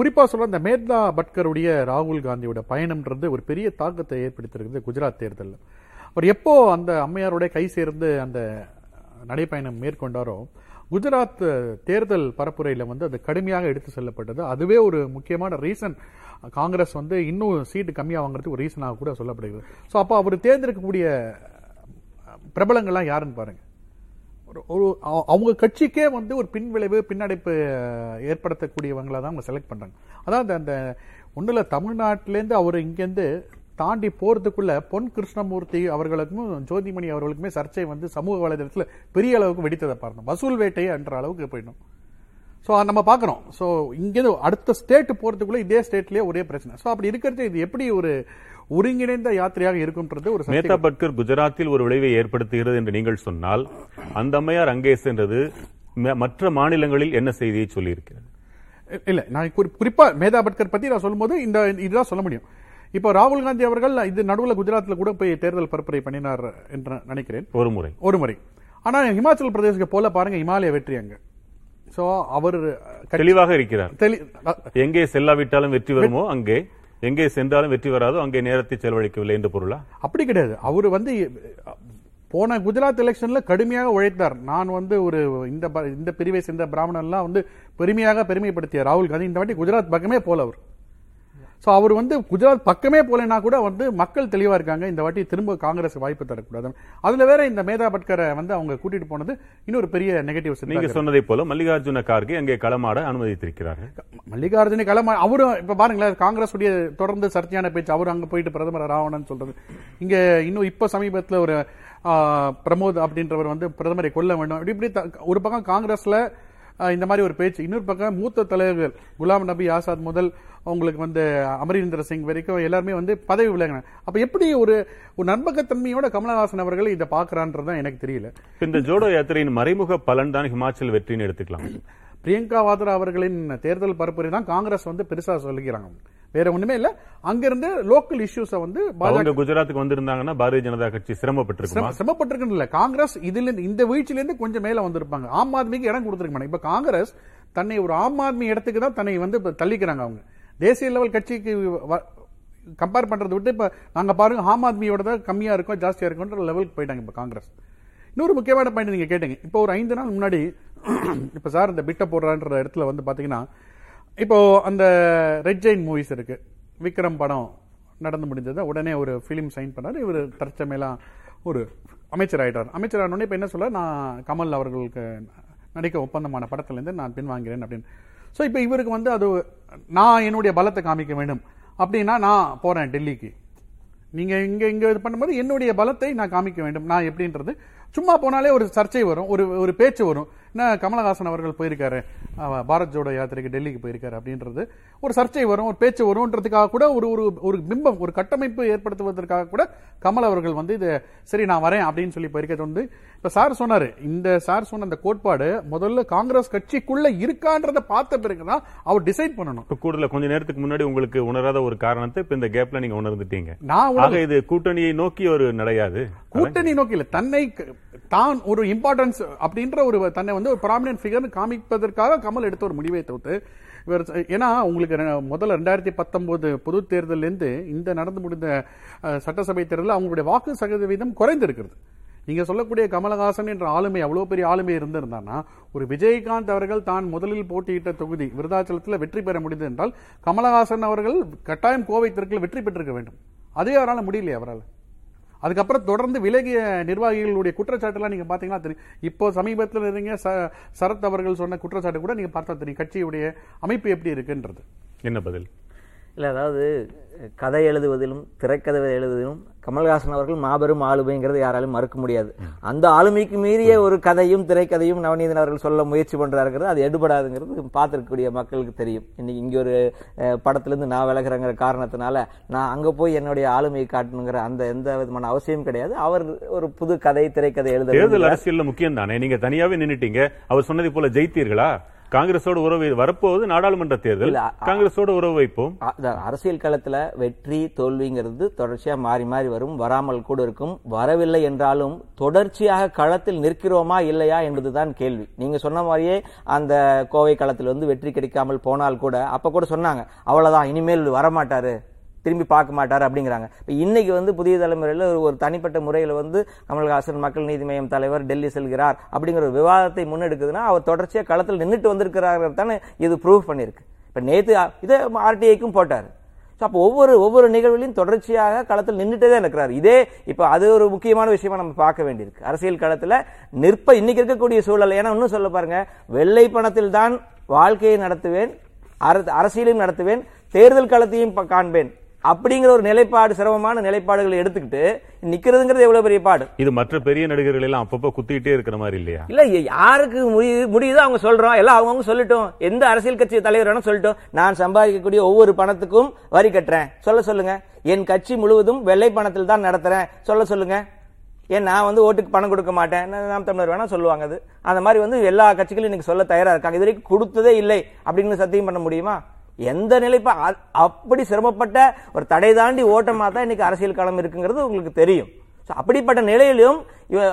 குறிப்பாக சொல்ல இந்த மேத்லா பட்கருடைய ராகுல் காந்தியோட பயணம்ன்றது ஒரு பெரிய தாக்கத்தை ஏற்படுத்தியிருக்குது குஜராத் தேர்தலில். அவர் எப்போ அந்த அம்மையாரோட கை சேர்ந்து அந்த நடைப்பயணம் மேற்கொண்டாரோ குஜராத் தேர்தல் பரப்புரையில் வந்து அது கடுமையாக எடுத்து செல்லப்பட்டது. அதுவே ஒரு முக்கியமான ரீசன். காங்கிரஸ் வந்து இன்னும் சீட்டு கம்மியாக வாங்குறதுக்கு ஒரு ரீசனாக கூட சொல்லப்படுகிறது. ஸோ அப்போ அவர் தேர்ந்தெடுக்கக்கூடிய பிரபலங்கள்லாம் யாருன்னு பாருங்கள் ஒரு- அவங்க கட்சிக்கே வந்து ஒரு பின்விளைவு பின்னடைப்பு ஏற்படுத்தக்கூடியவங்கள தான் அவங்க செலக்ட் பண்ணுறாங்க அதாவது அந்த ஒன்றில் தமிழ்நாட்டிலேருந்து அவர் இங்கேருந்து தாண்டி போகிறதுக்குள்ள பொன் கிருஷ்ணமூர்த்தி அவர்களுக்கும் ஜோதிமணி அவர்களுக்குமே சர்ச்சை வந்து சமூக வலைதளத்தில் பெரிய அளவுக்கு வெடித்ததை பாருங்க. வசூல் வேட்டை என்ற அளவுக்கு போயிடும். ஸோ நம்ம பார்க்குறோம் ஸோ இங்கேருந்து அடுத்த ஸ்டேட் போகிறதுக்குள்ளே இதே ஸ்டேட்லேயே ஒரே பிரச்சனை. ஸோ அப்படி இருக்கிறது இது எப்படி ஒரு ஒருங்கிணைந்த யாத்திரையாக இருக்கும்ன்றது ஒரு. மேத்தா பட்கர் குஜராத்தில் ஒரு விளைவை ஏற்படுத்துகிறது என்று நீங்கள் சொன்னால் அந்த அம்மையார் அங்கே சென்றது மற்ற மாநிலங்களில் என்ன செய்தியை சொல்லியிருக்கிறது இல்ல நான் குறி- குறிப்பா மேதா பட்கர் பத்தி நான் சொல்லும்போது இந்த இதுதான் சொல்ல முடியும். இப்போ ராகுல் காந்தி அவர்கள் இது நடுவுல குஜராத்ல கூட போய் தேர்தல் பரப்புரை பண்ணினார் என்று நினைக்கிறேன். ஒரு முறை. ஒரு முறை. ஆனா ஹிமாச்சல் பிரதேசத்துக்கு போல பாருங்க இமாலய வெற்றி அங்க. சோ அவர் தெளிவாக இருக்கிறார். எங்கே செல்லாவிட்டாலும் வெற்றி வருமோ அங்கே? எங்கே சென்றாலும் வெற்றி வராதோ அங்கே நேரத்தை செலவழிக்கவில்லை என்று பொருளா? அப்படி கிடையாது. அவர் வந்து போன குஜராத் எலெக்ஷன்ல கடுமையாக உழைத்தார். நான் வந்து ஒரு இந்த ப- இந்த பிரிவை சேர்ந்த பிராமணன்லாம் வந்து பெருமையாக பெருமைப்படுத்திய ராகுல் காந்தி. இந்த வாட்டி குஜராத் பக்கமே போல அவர். சோ அவர் வந்து குஜராத் பக்கமே போலனா கூட வந்து மக்கள் தெளிவா இருக்காங்க. இந்த வாட்டி திரும்ப காங்கிரஸ் வாய்ப்பு தரக்கூடாது. அதுல வேற இந்த மேதா பட்கரை வந்து அவங்க கூட்டிட்டு போனது இன்னொரு பெரிய நெகட்டிவ் நீங்க சொன்னதை போல மல்லிகார்ஜுன கார்கே அங்கே களமாட அனுமதித்திருக்கிறார்கள். மல்லிகார்ஜுன களமா அவரும் இப்ப பாருங்களேன் காங்கிரஸ் உடைய தொடர்ந்து சர்ச்சையான பேச்சு. அவர் அங்க போயிட்டு பிரதமர் ராவணன் சொல்றது. இங்க இன்னும் இப்ப சமீபத்துல ஒரு பிரமோத் அப்படின்றவர் வந்து பிரதமரை கொல்ல வேண்டும். இப்படி இப்படி ஒரு பக்கம் காங்கிரஸ்ல இந்த மாதிரி ஒரு பேச்சு. இன்னொரு பக்கம் மூத்த தலைவர்கள் குலாம் நபி ஆசாத் முதல் உங்களுக்கு வந்து அமரீந்தர் சிங் வரைக்கும் எல்லாருமே வந்து பதவி விலகினாங்க அப்ப எப்படி ஒரு ஒரு நண்பகத்தன்மையோட கமலஹாசன் அவர்கள் இதை பாக்குறான்றதுதான் எனக்கு தெரியல. இந்த ஜோடோ யாத்திரையின் மறைமுக பலன் தான் ஹிமாச்சல் வெற்றின்னு எடுத்துக்கலாம். பிரியங்கா வாத்ரா அவர்களின் தேர்தல் பரப்புரை தான் காங்கிரஸ் வந்து பெருசா சொல்லிக்கிறாங்க வேற ஒண்ணுமே இல்ல. அங்கிருந்து லோக்கல் இஷ்யூஸ வந்து பாஜக குஜராத்துக்கு வந்திருந்தாங்கன்னா பாரதிய ஜனதா கட்சி சிரமப்பட்டிருக்குமா? சிரம- சிரமப்பட்டிருக்குன்னு இல்ல. காங்கிரஸ் இதுல இந்த வீழ்ச்சியில இருந்து கொஞ்சம் மேல வந்திருப்பாங்க. ஆம் ஆத்மிக்கு இடம் கொடுத்திருக்க மாட்டாங்க. இப்ப காங்கிரஸ் தன்னை ஒரு ஆம் ஆத்மி இடத்துக்கு தான் தன்னை வந்து தள்ளிக்கிறாங்க அவங்க. தேசிய லெவல் கட்சிக்கு கம்பேர் பண்றதை விட்டு இப்ப நாங்க பாருங்க ஆம் ஆத்மியோட தான் கம்மியா இருக்கும் ஜாஸ்தியா இருக்கும்ன்ற லெவலுக்கு போயிட்டாங்க இப்ப காங்கிரஸ். இன்னொரு முக்கியமான பாயிண்ட் நீங்க கேட்டீங்க. இப்போ ஒரு ஐந்து நாள் முன்னாடி இப்ப சார் இந்த பிட்ட போடுறான்ற இடத்துல வந்து பாத்தீங்கன்னா இப்போ அந்த ரெட் ஜெயின் மூவிஸ் இருக்கு. விக்ரம் படம் நடந்து முடிஞ்சது. உடனே ஒரு ஃபிலிம் சைன் பண்ணார். இவர் தற்சமையெல்லாம் ஒரு அமைச்சர் ஆயிட்டார் அமைச்சர் ஆனோடனே இப்போ என்ன சொல்ல நான் கமல் அவர்களுக்கு நடிக்க ஒப்பந்தமான படத்துலேருந்து நான் பின்வாங்கிறேன் அப்படின்னு. ஸோ இப்போ இவருக்கு வந்து அது நான் என்னுடைய பலத்தை காமிக்க வேண்டும். அப்படின்னா நான் போகிறேன் டெல்லிக்கு. நீங்கள் இங்கே இங்கே இது பண்ணும்போது என்னுடைய பலத்தை நான் காமிக்க வேண்டும். நான் எப்படின்றது? சும்மா போனாலே ஒரு சர்ச்சை வரும். ஒரு ஒரு பேச்சு வரும். என்ன கமலஹாசன் அவர்கள் போயிருக்காரு. பாரத் ஜோடோ யாத்திரைக்கு டெல்லிக்கு போயிருக்காரு அப்படின்றது ஒரு சர்ச்சை வரும் ஒரு பேச்சு வரும்ன்றதுக்காக கூட ஒரு ஒரு ஒரு பிம்பம் ஒரு கட்டமைப்பு ஏற்படுத்துவதற்காக கூட கமல் அவர்கள் வந்து இது சரி நான் வரேன் அப்படின்னு சொல்லி போயிருக்கிறது வந்து இப்ப சார் சொன்னாரு இந்த சார் சொன்ன அந்த கோட்பாடு முதல்ல காங்கிரஸ் கட்சிக்குள்ள இருக்கான்றத பார்த்த பிறகுதான் அவர் டிசைட் பண்ணணும். இப்ப கூடுதல கொஞ்ச நேரத்துக்கு முன்னாடி உங்களுக்கு உணராத ஒரு காரணத்தை இப்ப இந்த கேப்ல நீங்க உணர்ந்துட்டீங்க. நான் இது கூட்டணியை நோக்கி ஒரு நடையாது. கூட்டணி நோக்கில தன்னை க- தான் ஒரு இம்பார்ட்டன்ஸ் அப்படின்ற ஒரு தன்னை வந்து ஒரு ப்ராமினன்ட் ஃபிகர்னு காமிப்பதற்காக கமல் எடுத்த ஒரு முடிவை தவிர்த்து இவர் ஏன்னா உங்களுக்கு முதல்ல ரெண்டாயிரத்தி பத்தொன்பது பொது தேர்தலேருந்து இந்த நடந்து முடிந்த சட்டசபை தேர்தலில் அவங்களுடைய வாக்கு சதவீதம் குறைந்திருக்கிறது. நீங்க சொல்லக்கூடிய கமலஹாசன் என்ற ஆளுமை அவ்வளவு பெரிய ஆளுமை இருந்திருந்தான்னா ஒரு விஜயகாந்த் அவர்கள் தான் முதலில் போட்டியிட்ட தொகுதி விருதாச்சலத்தில் வெற்றி பெற முடிந்தது என்றால் கமலஹாசன் அவர்கள் கட்டாயம் கோவை தெற்கில் வெற்றி பெற்றிருக்க வேண்டும். அதே அவரால் முடியலையே அவரால். அதுக்கப்புறம் தொடர்ந்து விலகிய நிர்வாகிகளுடைய குற்றச்சாட்டுலாம் நீங்க பாத்தீங்கன்னா தெரியும். இப்போ சமீபத்தில் இருந்தீங்க ச- சரத் அவர்கள் சொன்ன குற்றச்சாட்டு கூட நீங்க பார்த்தா தெரியும். கட்சியுடைய அமைப்பு எப்படி இருக்குன்றது. என்ன பதில்? இல்லை அதாவது கதை எழுதுவதிலும் திரைக்கதை எழுதுவதிலும் கமல்ஹாசன் அவர்கள் மாபெரும் ஆளுமைங்கிறது யாராலும் மறுக்க முடியாது. அந்த ஆளுமைக்கு மீறிய ஒரு கதையும் திரைக்கதையும் நவநீதன் அவர்கள் சொல்ல முயற்சி பண்றாருங்கிறது அது எடுபடாதுங்கிறது பார்த்திருக்கக்கூடிய மக்களுக்கு தெரியும். இன்னைக்கு இங்க ஒரு படத்திலிருந்து நான் விலகுறேங்கிற காரணத்தினால நான் அங்க போய் என்னுடைய ஆளுமையை காட்டணுங்கிற அந்த எந்த விதமான அவசியம் கிடையாது. அவர் ஒரு புது கதை திரைக்கதை எழுத தேர்தல். அரசியல்ல முக்கியம் தானே நீங்க தனியாவே நின்னுட்டீங்க. அவர் சொன்னதை போல ஜெயித்தீர்களா? காங்கிரஸோட உறவு வரப்போவது நாடாளுமன்ற தேர்தல். காங்கிரஸோட உறவு வைப்போம். அரசியல் களத்துல வெற்றி தோல்விங்கிறது தொடர்ச்சியா மாறி மாறி வரும். வராமல் கூட இருக்கும். வரவில்லை என்றாலும் தொடர்ச்சியாக களத்தில் நிற்கிறோமா இல்லையா என்பதுதான் கேள்வி. நீங்க சொன்ன மாதிரியே அந்த கோவை களத்தில் வந்து வெற்றி கிடைக்காமல் போனால் கூட அப்ப கூட சொன்னாங்க அவ்வளவுதான் இனிமேல் வரமாட்டாரு. திரும்பி பார்க்க மாட்டார் அப்படிங்கிறாங்க. இப்போ இன்னைக்கு வந்து புதிய தலைமுறையில் ஒரு தனிப்பட்ட முறையில் வந்து கமல்ஹாசன் மக்கள் நீதி மையம் தலைவர் டெல்லி செல்கிறார் அப்படிங்கிற ஒரு விவாதத்தை முன்னெடுக்குதுன்னா அவர் தொடர்ச்சியாக களத்தில் நின்றுட்டு வந்திருக்கிறார்கள் தானே இது ப்ரூவ் பண்ணியிருக்கு. இப்போ நேற்று இதே ஆர்டிஐக்கும் போட்டார். ஸோ அப்போ ஒவ்வொரு ஒவ்வொரு நிகழ்விலையும் தொடர்ச்சியாக களத்தில் நின்றுட்டே தான் இருக்கிறார். இதே இப்போ அது ஒரு முக்கியமான விஷயமா நம்ம பார்க்க வேண்டியிருக்கு. அரசியல் களத்தில் நிற்ப இன்னைக்கு இருக்கக்கூடிய சூழல் ஏன்னா இன்னும் சொல்ல பாருங்க வெள்ளை பணத்தில் தான் வாழ்க்கையை நடத்துவேன் அரசியலையும் நடத்துவேன் தேர்தல் களத்தையும் காண்பேன். அப்படிங்கிற ஒரு நிலைப்பாடு சிரமமான நிலைப்பாடுகளை எடுத்துக்கிட்டு நிக்கிறதுங்கிறது எவ்வளவு பெரிய பாடு? இது மற்ற பெரிய நடிகர்கள் எல்லாம் அப்பப்போ குத்திக்கிட்டே இருக்கிற மாதிரி இல்லையா? இல்ல யாருக்கு முடியுது அவங்க சொல்றோம். எல்லாம் அவங்கவங்க சொல்லட்டும். எந்த அரசியல் கட்சி தலைவர் வேணா சொல்லட்டும். நான் சம்பாதிக்கக்கூடிய ஒவ்வொரு பணத்துக்கும் வரி கட்டுறேன். சொல்ல சொல்லுங்க. என் கட்சி முழுவதும் வெள்ளை பணத்தில் தான் நடத்துறேன். சொல்ல சொல்லுங்க. ஏன் நான் வந்து ஓட்டுக்கு பணம் கொடுக்க மாட்டேன்? நாம் தமிழர் வேணா சொல்லுவாங்க அது. அந்த மாதிரி வந்து எல்லா கட்சிகளும் இன்னைக்கு சொல்ல தயாரா இருக்காங்க. இது வரைக்கும் கொடுத்ததே இல்லை. அப்படின்னு சத்தியம் பண்ண முடியுமா? எந்த நிலைப்பா அப்படி சிரமப்பட்ட ஒரு தடை தாண்டி ஓட்டமா தான் இன்னைக்கு அரசியல் களம் இருக்குங்கிறது உங்களுக்கு தெரியும். So, அப்படிப்பட்ட நிலையிலும்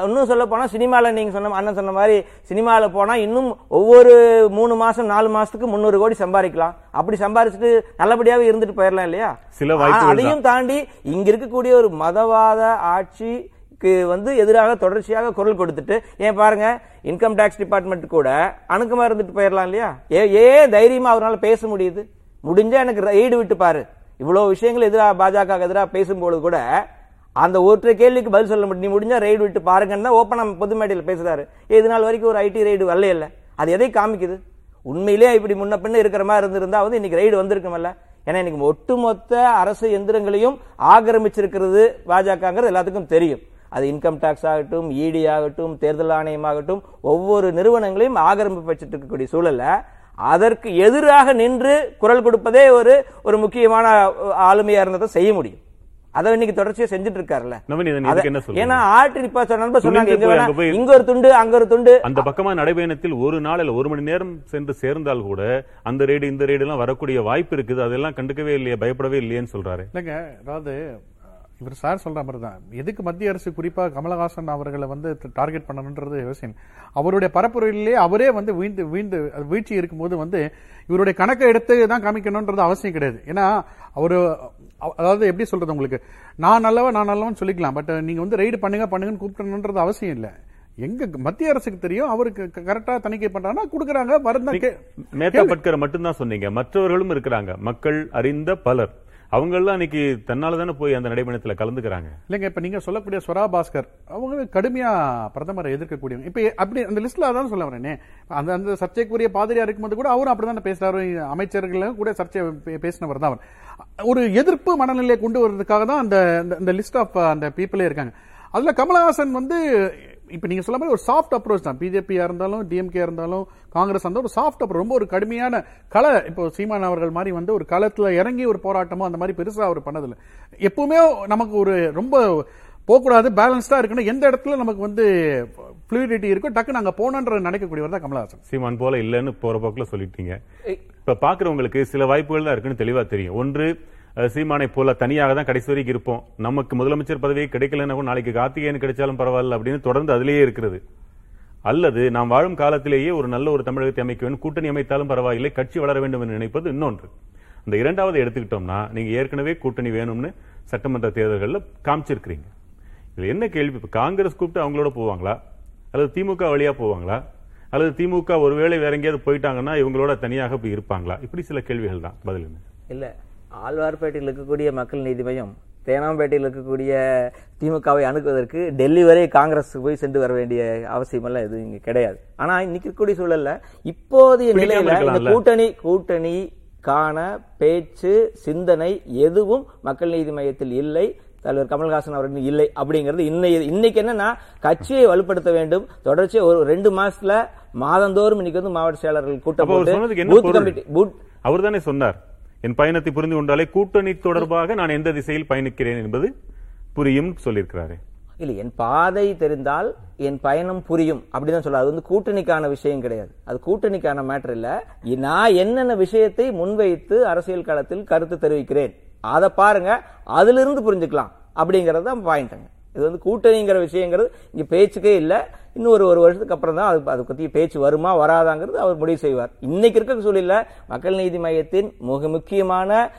இன்னும் சொல்ல போனா சினிமால நீங்க சொன்ன அண்ணன் சொன்ன மாதிரி சினிமால போனா இன்னும் ஒவ்வொரு மூணு மாசம் நாலு மாசத்துக்கு முந்நூறு கோடி சம்பாதிக்கலாம். அப்படி சம்பாதிச்சுட்டு நல்லபடியாவே இருந்துட்டு போயிடலாம் இல்லையா? அதையும் தாண்டி இங்க இருக்கக்கூடிய ஒரு மதவாத ஆட்சிக்கு வந்து எதிராக தொடர்ச்சியாக குரல் கொடுத்துட்டு ஏன் பாருங்க இன்கம் டேக்ஸ் டிபார்ட்மெண்ட் கூட அணுக்கமா இருந்துட்டு போயிடலாம் இல்லையா? ஏ ஏன் தைரியமா அவரால் பேச முடியுது? முடிஞ்சா எனக்கு ரைடு விட்டு பாரு. இவ்வளவு விஷயங்கள் எதிராக பாஜக எதிராக பேசும்போது கூட அந்த ஒற்றை கேள்விக்கு பதில் சொல்ல முடியும். நீ முடிஞ்சா ரைடு விட்டு பாருங்கன்னு தான் ஓப்பன் நம்ம பொது மேடையில் பேசுறாரு. இது நாள் வரைக்கும் ஒரு ஐடி ரைடு வரல இல்லை. அது எதை காமிக்குது? உண்மையிலேயே இப்படி முன்ன பின்ன இருக்கிற மாதிரி இருந்திருந்தா வந்து இன்னைக்கு ரைடு வந்திருக்குமல்ல. ஏன்னா இன்னைக்கு ஒட்டுமொத்த அரசு எந்திரங்களையும் ஆக்கிரமிச்சிருக்கிறது பாஜகங்கிறது எல்லாத்துக்கும் தெரியும். அது இன்கம் டாக்ஸ் ஆகட்டும் இடி ஆகட்டும் தேர்தல் ஆணையம் ஆகட்டும் ஒவ்வொரு நிறுவனங்களையும் ஆக்கிரமிப்பு வச்சிட்டு இருக்கக்கூடிய சூழல்ல அதற்கு எதிராக நின்று குரல் கொடுப்பதே ஒரு ஒரு முக்கியமான ஆளுமையா இருந்ததை செய்ய முடியும். அதை இன்னைக்கு தொடர்ச்சியா செஞ்சுட்டு இருக்காருல்ல. நவநீதன் அத- இதுக்கு என்ன சொல்றீங்க? ஏன்னா இப்ப சொன்ன சொன்னாங்க இங்க ஒரு துண்டு அங்க ஒரு துண்டு. அந்த பக்கமா நடைபயணத்தில் ஒரு நாள் இல்ல ஒரு மணி நேரம் சென்று சேர்ந்தால் கூட அந்த ரேடு இந்த ரேடு எல்லாம் வரக்கூடிய வாய்ப்பு இருக்குது. அதெல்லாம் கண்டுக்கவே இல்லையே பயப்படவே இல்லையேன்னு சொல்றாரு. இல்லைங்க அதாவது இவர் சார் சொல்ற மாதிரி தான் எதுக்கு மத்திய அரசு குறிப்பா கமலஹாசன் அவர்களை வந்து டார்கெட் பண்ணணுன்றது அவசியம் அவருடைய பரப்புரையிலேயே அவரே வந்து வீழ்ந்து வீழ்ந்து வீழ்ச்சி இருக்கும்போது வந்து இவருடைய கணக்கை எடுத்து தான் காமிக்கணுன்றது அவசியம் கிடையாது. ஏன்னா அவரு அவ- அதாவது எப்படி சொல்றது உங்களுக்கு? நான் நல்லவன் நான் நல்லவன் சொல்லிக்கலாம். பட் நீங்க வந்து ரைடு பண்ணுங்க பண்ணுங்கன்னு கூப்பிடணுன்றது அவசியம் இல்லை. எங்க மத்திய அரசுக்கு தெரியும் அவருக்கு கரெக்டா தணிக்கை பண்றாங்கன்னா கொடுக்குறாங்க வருந்தா கே- மேத்தா பட்கரை மட்டும்தான் சொன்னீங்க. மற்றவர்களும் இருக்கிறாங்க. மக்கள் அறிந்த பலர். அவங்கெல்லாம் இன்னைக்கு தன்னால தானே போய் அந்த நடைபயணத்துல கலந்துக்கிறாங்க. இல்லைங்க இப்போ நீங்க சொல்லக்கூடிய ஸ்வரா பாஸ்கர் அவங்க கடுமையா பிரதமரை எதிர்க்கக்கூடியவங்க இப்போ அப்படி அந்த லிஸ்ட்ல அதான் சொல்ல வரேனே. அந்த அந்த சர்ச்சைக்குரிய பாதிரியா இருக்கும்போது கூட அவரும் அப்படிதான் பேசுறாரு அமைச்சர்களும் கூட சர்ச்சை பேசினவர் தான் அவர். ஒரு எதிர்ப்பு மனநிலையை கொண்டு வர்றதுக்காக தான் அந்த அந்த- அந்த லிஸ்ட் ஆஃப் அந்த பீப்புளே இருக்காங்க. அதுல கமலஹாசன் வந்து இப்ப நீங்க சொல்ல மாதிரி ஒரு சாஃப்ட் அப்ரோச் தான். பிஜேபியா இருந்தாலும் டிஎம்கே இருந்தாலும் காங்கிரஸ் இருந்தாலும் ஒரு சாஃப்ட் அப்ரோச் ரொம்ப ஒரு கடுமையான கள. இப்போ சீமான் அவர்கள் மாதிரி வந்து ஒரு களத்துல இறங்கி ஒரு போராட்டமோ அந்த மாதிரி பெருசா அவர் பண்ணதில்ல. எப்பவுமே நமக்கு ஒரு ரொம்ப போகக்கூடாது பேலன்ஸ்டா இருக்கணும். எந்த இடத்துல நமக்கு வந்து ஃப்ளூயிடிட்டி இருக்கோ டக்குன்னு அங்க போகணுன்ற நினைக்கக்கூடியவர் தான் கமலஹாசன். சீமான் போல இல்லைன்னு போற போக்குல சொல்லிட்டீங்க. இப்ப பாக்குறவங்களுக்கு சில வாய்ப்புகள் தான் இருக்குன்னு தெளிவா தெரியும். ஒன்று சீமானை போல தனியாக தான் கடைசி வரைக்கும் இருப்போம். நமக்கு முதலமைச்சர் பதவியே கிடைக்கலன்னா கூட நாளைக்கு கார்த்திகேயன் கிடைச்சாலும் பரவாயில்ல அப்படின்னு தொடர்ந்து அதிலேயே இருக்கிறது. அல்லது நாம் வாழும் காலத்திலேயே ஒரு நல்ல ஒரு தமிழகத்தை அமைக்க வேண்டும் கூட்டணி அமைத்தாலும் பரவாயில்லை கட்சி வளர வேண்டும் என்று நினைப்பது இன்னொன்று. இந்த இரண்டாவது எடுத்துக்கிட்டோம்னா நீங்க ஏற்கனவே கூட்டணி வேணும்னு சட்டமன்ற தேர்தல்களில் காமிச்சிருக்கிறீங்க. இதில் என்ன கேள்வி? இப்போ காங்கிரஸ் கூப்பிட்டு அவங்களோட போவாங்களா? அல்லது திமுக வழியா போவாங்களா? அல்லது திமுக ஒருவேளை வேற எங்கேயாவது போயிட்டாங்கன்னா இவங்களோட தனியாக போய் இருப்பாங்களா? இப்படி சில கேள்விகள் தான். பதில் இல்லை. ஆழ்வார்பேட்டையில் இருக்கக்கூடிய மக்கள் நீதி மையம் தேனாம்பேட்டையில் இருக்கக்கூடிய திமுகவை அணுகுவதற்கு டெல்லி வரை காங்கிரஸ் போய் சென்று வர வேண்டிய அவசியமெல்லாம் எதுவும் இங்க கிடையாது ஆனா இன்னைக்கு இருக்கக்கூடிய சூழல்ல இப்போதைய நிலையில இந்த. கூட்டணி கூட்டணி காண பேச்சு சிந்தனை எதுவும் மக்கள் நீதி மையத்தில் இல்லை தலைவர் கமல்ஹாசன் அவர்கள் இல்லை அப்படிங்கிறது இன்னை இன்னைக்கு என்னன்னா கட்சியை வலுப்படுத்த வேண்டும் தொடர்ச்சியா ஒரு ரெண்டு மாசத்துல மாதந்தோறும் இன்னைக்கு வந்து மாவட்ட செயலாளர்கள் கூட்டம் போட்டு பூத்? கமிட்டி அவர் தானே சொன்னார் என் பயணத்தை புரிந்து கொண்டாலே கூட்டணி தொடர்பாக நான் எந்த திசையில் பயணிக்கிறேன் என்பது புரியும் சொல்லியிருக்கிறாரு. இல்லை என் பாதை தெரிந்தால் என் பயணம் புரியும் அப்படிதான் சொல்ல அது வந்து கூட்டணிக்கான விஷயம் கிடையாது. அது கூட்டணிக்கான மேட்டர் இல்ல. நான் என்னென்ன விஷயத்தை முன்வைத்து அரசியல் களத்தில் கருத்து தெரிவிக்கிறேன் அதை பாருங்க அதிலிருந்து புரிஞ்சுக்கலாம் அப்படிங்கறது தான் பாயிண்ட்ங்க இது வந்து கூட்டணிங்கிற விஷயங்கிறது இங்க பேச்சுக்கே இல்லை. இன்னும் ஒரு ஒரு வருஷத்துக்கு அப்புறம் தான் அது அதை பற்றி பேச்சு வருமா வராதாங்கிறது அவர் முடிவு செய்வார். இன்னைக்கு இருக்க சூழலில் மக்கள் நீதி மையத்தின் மிக முக்கியமான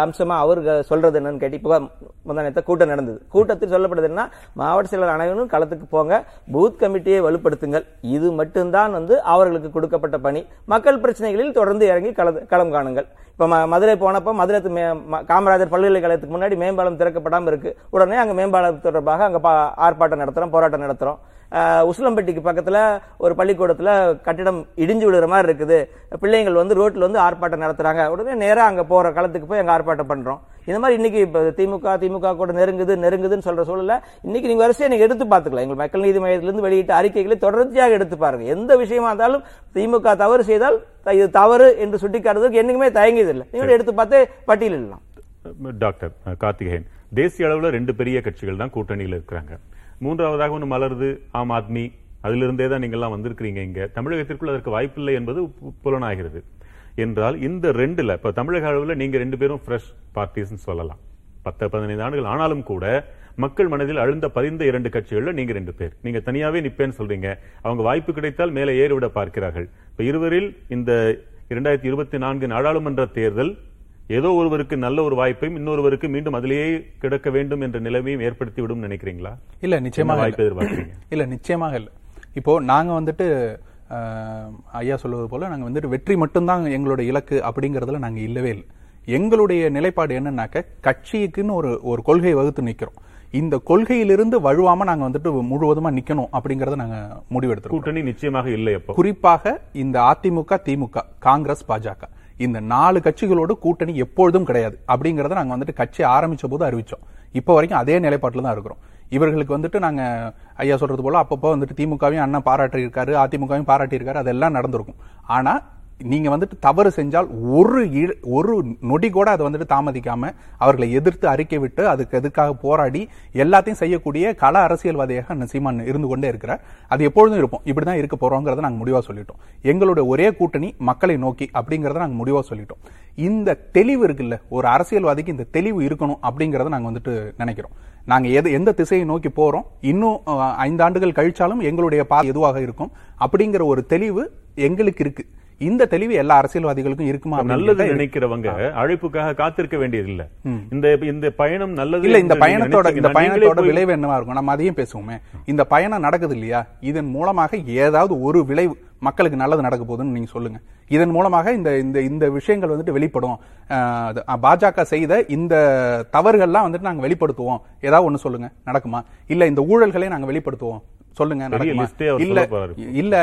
அம்சமாக அவர் சொல்றது என்னன்னு கேட்டு இப்போ முந்தானத்த கூட்டம் நடந்தது. கூட்டத்தில் சொல்லப்படுது என்ன மாவட்ட செயலர் அனைவரும் களத்துக்கு போங்க பூத் கமிட்டியை வலுப்படுத்துங்கள். இது மட்டும்தான் வந்து அவர்களுக்கு கொடுக்கப்பட்ட பணி. மக்கள் பிரச்சனைகளில் தொடர்ந்து இறங்கி களம் காணுங்கள். இப்போ மதுரை போனப்போ மதுரை மே- காமராஜர் பல்கலைக்கழகத்துக்கு முன்னாடி மேம்பாலம் திறக்கப்படாமல் இருக்கு. உடனே அங்கே மேம்பாலம் தொடர்பாக அங்கே பா- ஆர்ப்பாட்டம் நடத்துகிறோம் போராட்டம் நடத்துகிறோம் உசிலம்பட்டிக்கு பக்கத்தில் ஒரு பள்ளிக்கூடத்தில் கட்டிடம் இடிஞ்சு விழுற மாதிரி இருக்குது. பிள்ளைங்கள் வந்து ரோட்டில் வந்து ஆர்ப்பாட்டம் நடத்துகிறாங்க உடனே நேராக அங்கே போகிற களத்துக்கு போய் அங்கே ஆர்ப்பாட்டம் பண்ணுறோம் இந்த மாதிரி இன்னைக்கு இப்போ திமுக திமுக கூட நெருங்குது நெருங்குதுன்னு சொல்ற சூழல்ல இன்னைக்கு நீங்க வரிசையை நீங்க எடுத்து பார்த்துக்கலாம். எங்கள் மக்கள் நீதி மையத்திலிருந்து வெளியிட்ட அறிக்கைகளை தொடர்ச்சியாக எடுத்து பாருங்க. எந்த விஷயமா இருந்தாலும் திமுக தவறு செய்தால் த- இது தவறு என்று சுட்டிக்காட்டுறதுக்கு என்னைக்குமே தயங்கியதில்லை. நீங்க எடுத்து பார்த்து பட்டியலிடலாம். டாக்டர் கார்த்திகேயன் தேசிய அளவில் ரெண்டு பெரிய கட்சிகள் தான் கூட்டணியில் இருக்கிறாங்க. மூன்றாவதாக ஒன்று மலருது ஆம் ஆத்மி. அதிலிருந்தே தான் நீங்கள்லாம் வந்திருக்கிறீங்க இங்கே. தமிழகத்திற்குள் அதற்கு வாய்ப்பில்லை என்பது பு- புலனாகிறது. என்றால் இந்த ரெண்டுல இப்போ தமிழக அளவில் நீங்கள் ரெண்டு பேரும் ஃப்ரெஷ் பார்ட்டிஸ்னு சொல்லலாம். பத்து பதினைந்து ஆண்டுகள் ஆனாலும் கூட மக்கள் மனதில் அழுந்த பதிந்த இரண்டு கட்சிகளில் நீங்க ரெண்டு பேர். நீங்க தனியாவே நிற்பேன்னு சொல்றீங்க. அவங்க வாய்ப்பு கிடைத்தால் மேலே ஏறிவிட பார்க்கிறார்கள். இப்போ இருவரில் இந்த இரண்டாயிரத்தி இருபத்தி நான்கு நாடாளுமன்ற தேர்தல் ஏதோ ஒருவருக்கு நல்ல ஒரு வாய்ப்பையும் இன்னொருவருக்கு மீண்டும் அதிலேயே கிடக்க வேண்டும் என்ற நிலைமையும் ஏற்படுத்தி விடும் நினைக்கிறீங்களா? இல்ல நிச்சயமாக வாய்ப்பு. எதிர்பார்க்கறீங்க? இல்ல நிச்சயமாக இல்ல. இப்போ நாங்க வந்துட்டு ஐயா சொல்வது போல நாங்க வந்துட்டு வெற்றி மட்டும்தான் எங்களுடைய இலக்கு அப்படிங்கறதுல நாங்க இல்லவே இல்லை. எங்களுடைய நிலைப்பாடு என்னன்னாக்க கட்சிக்குன்னு ஒரு ஒரு கொள்கையை வகுத்து நிக்கிறோம். இந்த கொள்கையிலிருந்து வழுவாம நாங்க வந்துட்டு முழுவதுமா நிக்கணும் அப்படிங்கறத நாங்க முடிவெடுத்திருக்கோம். கூட்டணி நிச்சயமாக இல்லை குறிப்பாக இந்த அதிமுக திமுக காங்கிரஸ் பாஜக. இந்த நாலு கட்சிகளோடு கூட்டணி எப்பொழுதும் கிடையாது. அப்படிங்கறத நாங்க வந்துட்டு கட்சி ஆரம்பிச்ச போது அறிவிச்சோம். இப்போ வரைக்கும் அதே நிலைப்பாட்டில் தான் இருக்கிறோம். இவர்களுக்கு வந்துட்டு நாங்க ஐயா சொல்றது போல அப்பப்போ வந்துட்டு திமுகவையும் அண்ணன் பாராட்டி இருக்காரு அதிமுகவையும் பாராட்டி இருக்காரு அதெல்லாம் நடந்திருக்கும். ஆனா நீங்க வந்துட்டு தவறு செஞ்சால் ஒரு ஒரு நொடி கூட அதை வந்துட்டு தாமதிக்காம அவர்களை எதிர்த்து அறிக்கை விட்டு அதுக்கு எதுக்காக போராடி எல்லாத்தையும் செய்யக்கூடிய கள அரசியல்வாதியாக அண்ணன் சீமான் இருந்து கொண்டே இருக்கிறார். அது எப்பொழுதும் இருப்போம் இப்படிதான் இருக்க போறோங்கிறத நாங்க முடிவா சொல்லிட்டோம். எங்களுடைய ஒரே கூட்டணி மக்களை நோக்கி அப்படிங்கறத நாங்க முடிவா சொல்லிட்டோம். இந்த தெளிவு இருக்குல்ல ஒரு அரசியல்வாதிக்கு இந்த தெளிவு இருக்கணும் அப்படிங்கறத நாங்க வந்துட்டு நினைக்கிறோம். நாங்க எது எந்த திசையை நோக்கி போறோம் இன்னும் ஐந்து ஆண்டுகள் கழிச்சாலும் எங்களுடைய பா எதுவாக இருக்கும் அப்படிங்கிற ஒரு தெளிவு எங்களுக்கு இருக்கு. இந்த தெளிவு எல்லா அரசியல்வாதிகளுக்கும் இருக்குமா நல்லது. நினைக்கிறவங்க அழைப்புக்காக காத்திருக்க வேண்டியதில்ல இந்த இந்த பயணம் நல்லது இல்ல இந்த பயணத்தோட இந்த பயணத்தோட போய் விளைவு என்னவா இருக்கும்? நம்ம அதையும் பேசுவோமே. இந்த பயணம் நடக்குது இல்லையா? இதன் மூலமாக ஏதாவது ஒரு விளைவு மக்களுக்கு நல்லது நடக்க போகுதுன்னு நீங்க சொல்லுங்க. இதன் மூலமாக இந்த இந்த இந்த விஷயங்கள் வந்துட்டு வெளிப்படும். பாஜக செய்த இந்த தவறுகள்லாம் வந்துட்டு நாங்க வெளிப்படுத்துவோம். ஏதாவது ஒண்ணு சொல்லுங்க. நடக்குமா? இல்ல இந்த ஊழல்களை நாங்க வெளிப்படுத்துவோம். சொல்லுங்க இல்ல. இல்ல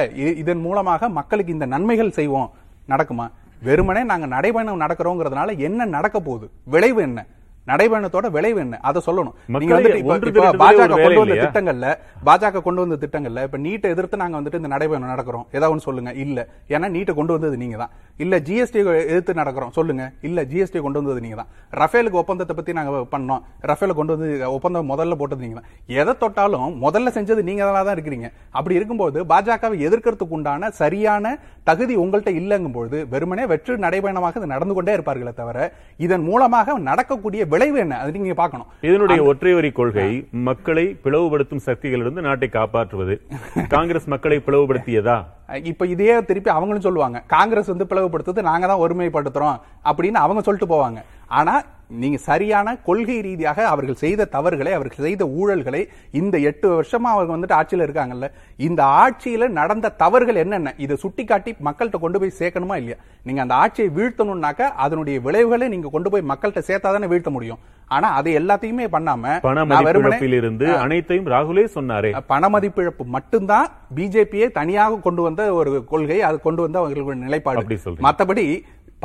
இதன் மூலமாக மக்களுக்கு இந்த நன்மைகள் செய்வோம். நடக்குமா? வெறுமனே நாங்க நடைபயணம் நடக்கிறோங்கிறதுனால என்ன நடக்க போகுது? விளைவு என்ன? நடைபயணத்தோட விளைவு என்ன? அதை சொல்லணும். நீங்க வந்துட்டு இப்ப- பாஜக கொண்டு வந்த? திட்டங்கள்ல பாஜக கொண்டு வந்த திட்டங்கள்ல இப்ப நீட்டை எதிர்த்து நாங்க வந்துட்டு இந்த நடைபயணம் நடக்கிறோம். ஏதாவது சொல்லுங்க. இல்ல. ஏன்னா நீட்டை கொண்டு வந்தது நீங்க தான் இல்ல ஜிஎஸ்டி எதிர்த்து நடக்கிறோம். சொல்லுங்க. இல்ல ஜிஎஸ்டி கொண்டு வந்தது நீங்க தான் ரஃபேலுக்கு ஒப்பந்தத்தை பத்தி நாங்க பண்ணோம். ரஃபேல கொண்டு வந்து ஒப்பந்தம் முதல்ல போட்டது நீங்க தான் எதை தொட்டாலும் முதல்ல செஞ்சது நீங்க தான் இருக்கிறீங்க. அப்படி இருக்கும்போது பாஜகவை எதிர்க்கிறதுக்கு உண்டான சரியான தகுதி உங்கள்கிட்ட இல்லைங்கும் பொழுது வெறுமனே வெற்று நடைபயணமாக இது நடந்து கொண்டே இருப்பார்களே தவிர இதன் மூலமாக நடக்கக்கூடிய விளைவு என்ன? அது நீங்க பார்க்கணும். இதனுடைய ஒற்றை வரி கொள்கை மக்களை பிளவுபடுத்தும் சக்திகளிலிருந்து நாட்டை காப்பாற்றுவது. காங்கிரஸ் மக்களை பிளவுபடுத்தியதா? இப்ப இதையே திருப்பி அவங்களும் சொல்லுவாங்க காங்கிரஸ் வந்து பிளவுபடுத்துறது நாங்க தான் ஒருமைப்படுத்துறோம் அப்படின்னு அவங்க சொல்லிட்டு போவாங்க. ஆனா நீங்க சரியான கொள்கை ரீதியாக அவர்கள் செய்த தவறுகளை அவர்கள் செய்த ஊழல்களை இந்த எட்டு வருஷமா அவங்க வந்துட்டு ஆட்சியில இருக்காங்கல்ல இந்த ஆட்சியில நடந்த தவறுகள் என்னென்ன? இதை சுட்டிக்காட்டி மக்கள்கிட்ட கொண்டு போய் சேர்க்கணுமா இல்லையா? நீங்க அந்த ஆட்சியை வீழ்த்தணும்னாக்க அதனுடைய விளைவுகளை நீங்க கொண்டு போய் மக்கள்கிட்ட சேர்த்தா தானே வீழ்த்த முடியும். ஆனா அதை எல்லாத்தையுமே பண்ணாம பண இருந்து அனைத்தையும் ராகுலே சொன்னாரே. பணமதிப்பிழப்பு மட்டும்தான் பிஜேபியை தனியாக கொண்டு வந்த ஒரு கொள்கை அது கொண்டு வந்த அவர்களுடைய அப்படி நிலைப்பாடு சொல்றீங்க. மத்தபடி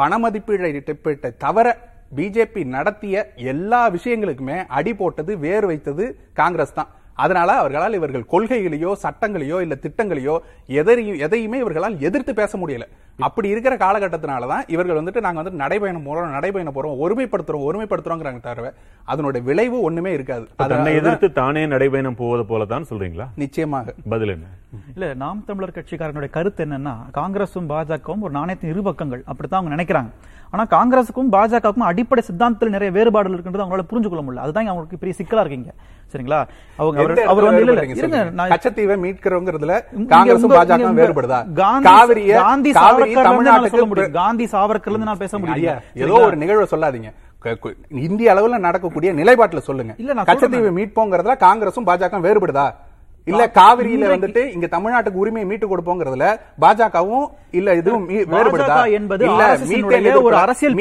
பணமதிப்பீட்டை தவிர பிஜேபி நடத்திய எல்லா விஷயங்களுக்குமே அடி போட்டது வேர் வைத்தது காங்கிரஸ் தான். அதனால அவர்களால் இவர்கள் கொள்கைகளையோ சட்டங்களையோ இல்ல திட்டங்களையோ எதையும் எதையுமே இவர்களால் எதிர்த்து பேச முடியல. அப்படி இருக்கிற காலகட்டத்தினால தான் இவர்கள் வந்துட்டு நாங்க வந்து நடைபயணம் போறோம் நடைபயணம் போறோம் ஒருமைப்படுத்துறோம் ஒருமைப்படுத்துறோங்கிறாங்க தவிர அதனுடைய விளைவு ஒண்ணுமே இருக்காது. அது- தன்னை அதுதான் எதிர்த்து தானே நடைபயணம் போவது போலதான் சொல்றீங்களா? நிச்சயமாக. பதில் என்ன? இல்ல நாம் தமிழர் கட்சிக்காரனுடைய கருத்து என்னன்னா காங்கிரசும் பாஜகவும் ஒரு நாணயத்தின் இரு பக்கங்கள் அப்படித்தான் அவங்க நினைக்கிறாங்க. ஆனா காங்கிரசுக்கும் பாஜகவுக்கும் அடிப்படை சித்தாந்தத்தில் நிறைய வேறுபாடுகள் இருக்குன்றது அவங்களால புரிஞ்சு கொள்ள முடியல. அதுதான் அவங்களுக்கு பெரிய சிக்கலா இருக்கீங்க சரிங்களா? அவங்க அவர் அவர் வந்து இல்ல, இருங்க கச்சத்தீவை மீட்கிறோங்கிறதுல இங்க காங்கிரசும் உங்க- பாஜக இங்க வேறுபடுதா காந்தி காவிரிய காந்தி என்னால தமிழ்நாட்டுக்கு காந்தி சாவர்கர்ல இருந்து நான் பேச முடியும். ஏதோ ஒரு நிகழ்வை சொல்லாதீங்க. இந்திய அளவுல நடக்கக்கூடிய நிலைப்பாட்டுல சொல்லுங்க. இல்ல, கச்சத்தீவை மீட்போங்கிறதுல காங்கிரசும் பாஜக வேறுபடுதா? இல்ல காவிரியில வந்துட்டு இங்க தமிழ்நாட்டுக்கு உரிமையை மீட்டு கொடுப்போங்கிறதுல பாஜகவும் இல்ல இதுவும் வேறுபடுதா பாஜக என்பது இல்ல மீத்தேன் ஒரு அரசியல்.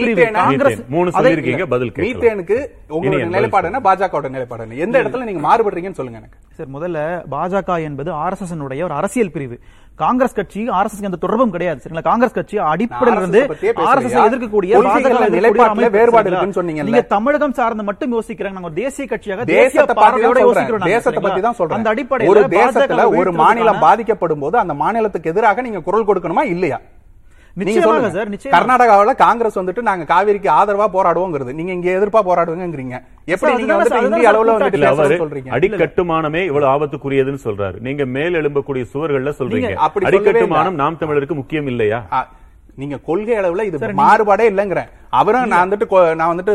மூணு சொல்லியிருக்கீங்க பதில். மீத்தேனுக்கு உங்களோட இனியன் நிலைப்பாடு என்ன? பாஜகவோட நிலைப்பாடு என்ன? எந்த இடத்துல நீங்க மாறுபடுறீங்கன்னு சொல்லுங்க எனக்கு. சார் முதல்ல பாஜக என்பது ஆர்எஸ்எஸ் ஒரு அரசியல் பிரிவு. காங்கிரஸ் கட்சி ஆர்எஸ்எஸ் எந்த தொடர்பும் கிடையாது. சரிங்களா? காங்கிரஸ் கட்சி அடிப்படையில் இருந்து பத்தியே பேசலையா? ஆர்எஸ்எஸ் எதிர்க்கக்கூடிய வேறுபாடு? இருக்குன்னு சொன்னீங்கல்ல? நீங்க தமிழகம் சார்ந்து மட்டும் யோசிக்கிறாங்க. நாங்க தேசிய கட்சியாக தேசிய பார்வையோட யோசிக்கிறோம் தேசத்தை? பத்தி தான் சொல்றேன். அந்த அடிப்படையில் ஒரு தேசத்துல ஒரு மாநிலம் பாதிக்கப்படும் போது அந்த மாநிலத்துக்கு எதிராக நீங்க குரல் கொடுக்கணுமா? இல்லையா? நிச்சயமாக. சார், நிச்சயமாக. கர்நாடகாவுல காங்கிரஸ் வந்துட்டு நாங்க காவிரிக்கு ஆதரவா போராடுவோங்கிறது. நீங்க இங்க எதிர்ப்பா போராடுவீங்கறீங்க எப்படி நீங்க வந்துட்டு இந்திய அளவுல வந்துட்டு சொல்றீங்க. அடிக்கட்டுமானமே இவ்வளவு ஆபத்துக்குரியதுன்னு சொல்றாரு. நீங்க மேல் எழும்பக்கூடிய சுவர்கள்ல சொல்றீங்க. அடிக்கட்டுமானம். நாம் தமிழருக்கு முக்கியம் இல்லையா? நீங்க கொள்கை அளவுல இது மாறுபாடே இல்லங்கிறேன் அவரும் நான் வந்துட்டு நான் வந்துட்டு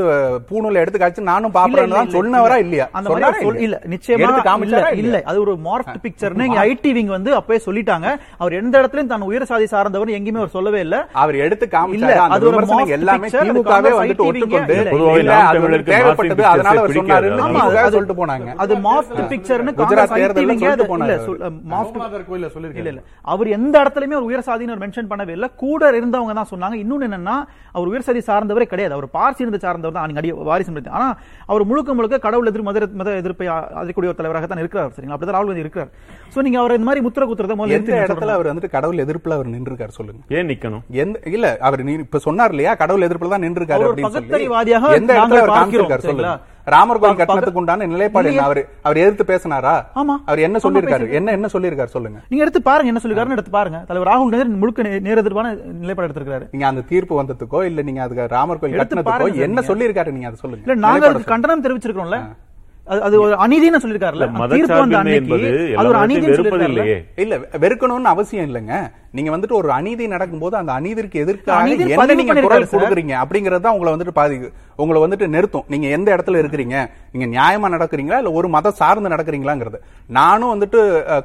பூணூல எடுத்து காய்ச்சி நானும் பாப்பறேன்னு தான் சொன்னவரா இல்ல. இல்லையா? அந்த மாதிரி இல்ல? நிச்சயமா இல்ல இல்ல? அது ஒரு மார்க்ட் பிக்சர்னு இங்க ஐடி விங் வந்து அப்பவே சொல்லிட்டாங்க. அவர் எந்த இடத்துலயும் தான் உயர் சாதி சார்ந்தவர் எங்கேயுமே அவர் சொல்லவே இல்ல. அவர் எடுத்து காமிச்சாரு? அந்த விமர்சனம் எல்லாமே திமுகவே வந்துட்டு தமிழருக்கு தேவைப்பட்டது அதனால அவர் சொன்னாருன்னு சொல்லிட்டு போனாங்க. அது மாஃப்ட் பிக்சர்னு குஜராத் ங்க சொல்லிட்டு அது- போனாங்க ராமநாதர் கோயில்ல இல்ல அவர் எந்த இடத்துலயுமே ஒரு உயர் சாதின்னு மென்ஷன் பண்ணவே இல்ல. கூட இருந்தவங்க தான் சொன்னாங்க. இன்னொன்னு என்னன்னா அவர் உயர் சாதி சார்ந்தவரே கிடையாது. அவர் பார்சி இருந்து சார்ந்தவர் தான். அடி வாரிசு. ஆனா அவர் முழுக்க முழுக்க கடவுள் எதிர் மத மத எதிர்ப்பை அதிக்கூடிய ஒரு தலைவராக தான் இருக்கிறார். சரிங்களா? அப்படிதான் ராகுல் காந்தி இருக்கிறார். சோ நீங்க அவர் இந்த மாதிரி முத்திர குத்துறத முதல்ல எந்த இடத்துல. அவர் வந்துட்டு கடவுள் எதிர்ப்புல அவர் நின்றுருக்காரு சொல்லுங்க. ஏன் நிக்கணும்? எந்த இல்ல அவர் நீ இப்ப சொன்னார் இல்லையா? கடவுள் எதிர்ப்புல தான் நின்றுருக்காரு அப்படின்னு சொல்லி எந்த இடத்துல அவர் காமிச்சிருக்காரு சொல்லுங்க? ராமர் கோயில் கட்டணத்துக்கு உண்டான நிலைப்பாடு என்ன. அவர் அவர் எதிர்த்து பேசினாரா? ஆமா. அவர் என்ன சொல்லியிருக்காரு? பேசியிருக்காரு. என்ன என்ன சொல்லியிருக்காரு சொல்லுங்க. நீங்க எடுத்து பாருங்க என்ன சொல்லிருக்காருன்னு எடுத்து பாருங்க. தலைவர் ராகுல் காந்தி முழுக்க நே- நேர் எதிர்ப்பான நிலைப்பாடு எடுத்திருக்காரு நீங்க அந்த தீர்ப்பு வந்ததுக்கோ இல்ல நீங்க அதுக்கு ராமர் கோயில் கட்டணத்துக்கோ என்ன நீங்க. சொல்லியிருக்காரு நீங்க? அதை சொல்லுங்க. இல்ல நாங்க அதுக்கு கண்டனம் தெரிவிச்சிருக்கோம்ல அது- அது ஒரு அநீதினு சொல்லிருக்காருல்ல தீர்ப்பு வந்த அன்னைக்கு அது ஒரு சொல்லிருக்காருல்ல இல்லையே இல்ல வெறுக்கணும்னு அவசியம் இல்லைங்க. நீங்க வந்துட்டு ஒரு அநீதி நடக்கும்போது அந்த அநீதிற்கு எதிர்க்காக என்ன நீங்க குரல். கொடுக்குறீங்க அப்படிங்கறது தான் உங்களை வந்துட்டு பாதி உங்களை வந்துட்டு நிறுத்தும். நீங்க எந்த இடத்துல இருக்கிறீங்க? நீங்க நியாயமா நடக்கிறீங்களா? இல்ல ஒரு மதம் சார்ந்து நடக்கிறீங்களங்கிறது. நானும் வந்துட்டு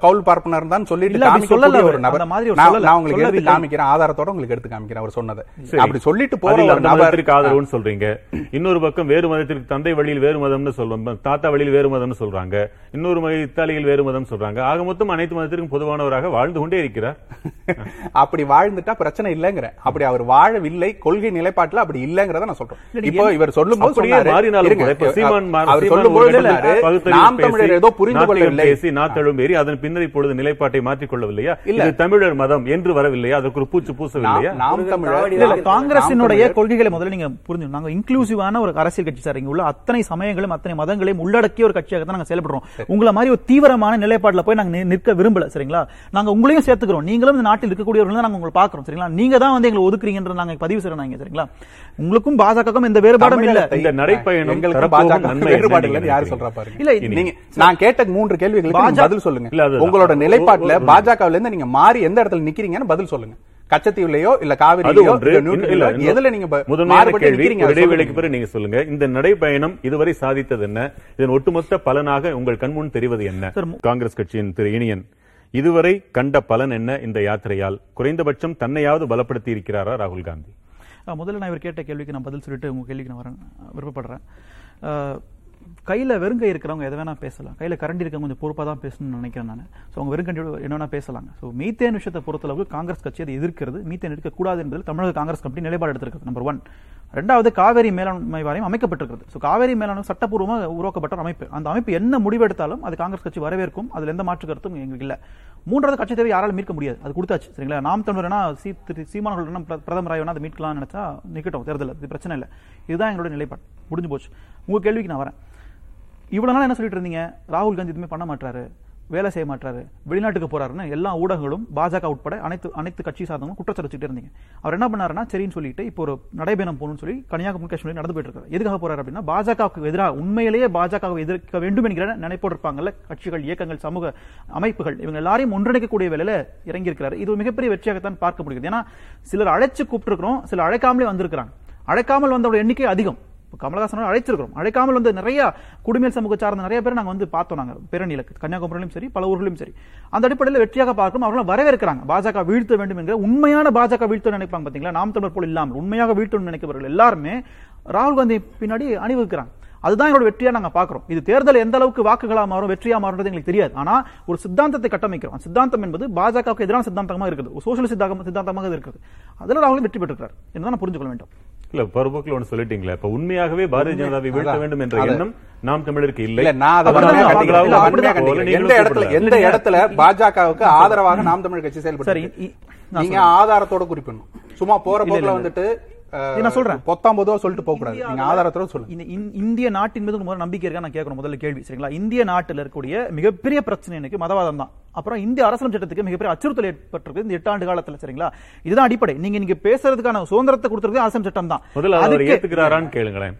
கவுல் பார்ப்பனர் தான் சொல்லிட்டு சொல்லல ஒரு. நபர். நான் உங்களுக்கு எழுதி. காமிக்கிறேன். ஆதாரத்தோட உங்களுக்கு எடுத்து காமிக்கிறேன். அவர் சொன்னதை. அப்படி சொல்லிட்டு போற அதில் ஒரு அந்த நபர் மதத்திற்கு ஆதரவுன்னு சொல்றீங்க. இன்னொரு பக்கம் வேறு மதத்திற்கு தந்தை வழியில் வேறு மதம்னு சொல்றோம் தாத்தா வழியில் வேறு மதம்னு சொல்றாங்க. இன்னொரு மத இத்தாலியில் வேறு மதம் சொல்றாங்க. ஆக மொத்தம் அனைத்து மதத்திற்கும் பொதுவானவராக வாழ்ந்து கொண்டே இருக்கிறார். அப்படி வாழ்ந்துட்டா பிரச்சனை இல்லங்கிறேன் அப்படி அவர் வாழவில்லை கொள்கை நிலைப்பாட்டுல அப்படி இல்லங்கறத நான் சொல்றேன். இப்போ இவர் சொல்லும்போது அப்படியே சொன்னாரு மாறினாலும் இருங்க, கூட, இப்ப சீமான் மா- அவர் சீமான் சொல்லும்போது ஒரு சொன்னாரு, பகுத்தறிவு நாம் தமிழர் ஏதோ புரிந்து கொள்ளவில்லை. பேசி நாத்தழும் ஏறி அதன் பின்னர் இப்பொழுது நிலைப்பாட்டை மாற்றிக் கொள்ளவில்லையா இல்ல. இது தமிழர் மதம் என்று வரவில்லையா? அதற்கு ஒரு பூச்சு பூசவில்லையா? நாம் நாம் தமிழர் காங்கிரசினுடைய கொள்கைகளை முதல்ல நீங்க புரிஞ்சு நாங்க இன்க்ளூசிவான ஒரு அரசியல் கட்சி சார். இங்க உள்ள அத்தனை சமயங்களும் அத்தனை மதங்களையும் உள்ளடக்கிய ஒரு கட்சியாக தான் நாங்க செயல்படுறோம். உங்களை மாதிரி ஒரு தீவிரமான நிலைப்பாடுல போய் நாங்க நிற்க விரும்பல சரிங்களா? நாங்க உங்களையும் சேர்த்துக்கிறோம். நீங்களும் இந்த நாட்டில் இருக்கக்கூடியவர்கள் தான் நாங்க உங்களை பாக்குறோம் சரிங்களா? நீங்க தான் வந்து எங்களை ஒதுக்குறீங்கன்ற நாங்க பதிவு செய்யறோம் இங்க சரிங்களா? உங்களுக்கும் பாஜகவுக்கும் எந்த வேறுபாடும் இல்ல. இந்த நடைப்பயணம் வேறுபாடு இல்லைன்னு யாரு? சொல்றா பாருங்க. இல்ல, நீங்க நான் கேட்ட மூன்று கேள்விகளுக்கு பதில் சொல்லுங்க. இல்ல. உங்களோட நிலைப்பாட்டுல பாஜகவுல இருந்து நீங்க மாறி எந்த இடத்துல நிக்கிறீங்கன்னு பதில் சொல்லுங்க. கச்சத்தீவுலயோ இல்ல காவிரியிலயோ இல்ல இல்ல, எதுல நீங்க முதன்மையான கேள்வி இடைவேளைக்கு. பிறகு நீங்க சொல்லுங்க. இந்த நடைப்பயணம் இதுவரை சாதித்தது என்ன? இதன் ஒட்டுமொத்த பலனாக உங்கள் கண்முன் தெரிவது என்ன? காங்கிரஸ் கட்சியின் திரு இனியன். இதுவரை கண்ட பலன் என்ன இந்த யாத்திரையால்? குறைந்தபட்சம் தன்னையாவது பலப்படுத்தி இருக்கிறாரா ராகுல் காந்தி? முதல்ல நான் இவர் கேட்ட கேள்விக்கு நான் பதில் சொல்லிட்டு உங்க கேள்விக்கு நான் வரேன் விருப்பப்படுறேன். கையில் வெறுங்கை இருக்கிறவங்க எதை வேணா பேசலாம். கையில் கரண்டி இருக்கவங்க கொஞ்சம் பொறுப்பாக தான் பேசணும்னு நினைக்கிறேன் நான். ஸோ அவங்க வெறுங்கண்டியோட என்ன பேசலாங்க. ஸோ மீத்தேன் விஷயத்தை பொறுத்தளவுக்கு காங்கிரஸ் கட்சி அதை எதிர்க்கிறது. மீத்தேன் இருக்கக்கூடாது என்பதில் தமிழக காங்கிரஸ் கமிட்டி நிலைப்பாடு எடுத்திருக்கிறது நம்பர் ஒன் ரெண்டாவது காவேரி மேலாண்மை வாரியம் அமைக்கப்பட்டிருக்கிறது. ஸோ காவேரி மேலாண்மை சட்டப்பூர்வமாக உருவாக்கப்பட்ட அமைப்பு. அந்த அமைப்பு என்ன முடிவெடுத்தாலும் அது காங்கிரஸ் கட்சி வரவேற்கும். அதில் எந்த மாற்று கருத்தும் எங்களுக்கு இல்லை. மூன்றாவது கட்சி தேவை யாராலும் மீட்க முடியாது. அது கொடுத்தாச்சு சரிங்களா? நாம் தமிழர்னா சீ திரு சீமானவர்கள் பிரதமர் பிர- வேணா அதை மீட்கலாம்னு நினைச்சா நிக்கட்டும் தேர்தல் இது பிரச்சனை இல்லை. இதுதான் எங்களோட நிலைப்பாடு. முடிஞ்சு போச்சு. உங்க கேள்விக்கு நான் வரேன். இவ்வளவு நாள் என்ன சொல்லிட்டு இருந்தீங்க? ராகுல் காந்தி எதுவுமே பண்ண மாட்டாரு வேலை செய்ய மாட்டாரு வெளிநாட்டுக்கு போறாருன்னு எல்லா ஊடகங்களும் பாஜக உட்பட அனைத்து அனைத்து கட்சி சார்ந்தவங்க குற்றச்சாட்டு வச்சுட்டு இருந்தீங்க. அவர் என்ன பண்ணாருன்னா சரின்னு சொல்லிட்டு இப்போ ஒரு நடைபயணம் போகணும்னு சொல்லி கன்னியாகுமரி காஷ்மீர் நடந்து போயிட்டு இருக்காரு. எதுக்காக போறாரு அப்படின்னா பாஜகவுக்கு எதிராக உண்மையிலேயே பாஜகவை எதிர்க்க வேண்டும் என்கிற நினைப்போடு இருப்பாங்கல்ல கட்சிகள் இயக்கங்கள் சமூக அமைப்புகள் இவங்க எல்லாரையும் ஒன்றிணைக்கக்கூடிய வேலையில இறங்கி இருக்கிறாரு இது மிகப்பெரிய வெற்றியாகத்தான் பார்க்க முடியுது. ஏன்னா சிலர் அழைச்சு கூப்பிட்டுருக்கிறோம் சிலர் அழைக்காமலே வந்திருக்கிறாங்க. அழைக்காமல் வந்தவங்க எண்ணிக்கை அதிகம். கமலஹாசனோட அழைச்சிருக்கிறோம் அழைக்காமல் வந்து நிறைய குடிமையல் சமூக சார்ந்த நிறைய பேர் நாங்கள் வந்து பார்த்தோம் நாங்கள் பேரணியில் கன்னியாகுமரியிலும் சரி பல ஊர்களிலும் சரி. அந்த அடிப்படையில் வெற்றியாக பார்க்கணும் அவர்களும் வரவேற்கிறாங்க. பாஜக வீழ்த்த வேண்டும் என்கிற உண்மையான பாஜக வீழ்த்த நினைப்பாங்க பார்த்தீங்களா நாம் தமிழர் போல் இல்லாமல். உண்மையாக வீழ்த்தணும்னு நினைக்கிறவர்கள் எல்லாருமே ராகுல் காந்தி பின்னாடி அணிவகுக்கிறாங்க. அதுதான் எங்களோட வெற்றியா நாங்க பாக்குறோம் இது தேர்தல் எந்த அளவுக்கு வாக்குகளா மாறும் வெற்றியா மாறும்ன்றது எங்களுக்கு தெரியாது. ஆனா ஒரு சித்தாந்தத்தை கட்டமைக்கிறோம். சித்தாந்தம் என்பது பாஜகவுக்கு எதிரான சித்தாந்தமாக இருக்குது. ஒரு சோசியல் சித்தாந்தமாக இருக்குது. அதுல ராகுல் வெற்றி பெற்றிருக்கிறார். என்னதான் நான் புரிஞ்சுக்கொள்ள வேண்டும். இல்ல பருபோக்கில் ஒன்று சொல்லிட்டீங்களே இப்ப உண்மையாகவே பாரதிய ஜனதாவை வீழ்த்த. வேண்டும் என்ற. எண்ணம் நாம் தமிழருக்கு இல்லை எந்த இடத்துல. எந்த இடத்துல பாஜகவுக்கு ஆதரவாக நாம் தமிழ் கட்சி நான் நீங்க ஆதாரத்தோட குறிப்பிடணும் சும்மா போற போக்குல. வந்துட்டு நான் சொல்றேன். பொத்தாம் பொதுவா சொல்லிட்டு போக கூடாது. நீங்க ஆதாரத்தோட சொல்லுங்க. இந்த இந்- இந்திய நாட்டின் மீது முதல்ல நம்பிக்கை இருக்கா? நான் கேட்கணும் முதல்ல கேள்வி சரிங்களா? இந்திய நாட்டில் இருக்கக்கூடிய மிகப்பெரிய பிரச்சனை எனக்கு மதவாதம் தான். அப்புறம் இந்திய அரசியல் சட்டத்துக்கு மிகப்பெரிய அச்சுறுத்தல் ஏற்பட்டிருக்கு இந்த எட்டு ஆண்டு காலத்துல சரிங்களா? இதுதான் அடிப்படை. நீங்க நீங்க பேசுறதுக்கான சுதந்திரத்தை கொடுத்துருக்கு அரசியல் சட்டம் தான். முதல்ல அவர் ஏத்துக்கிறாரான்னு கேளுங்களேன்?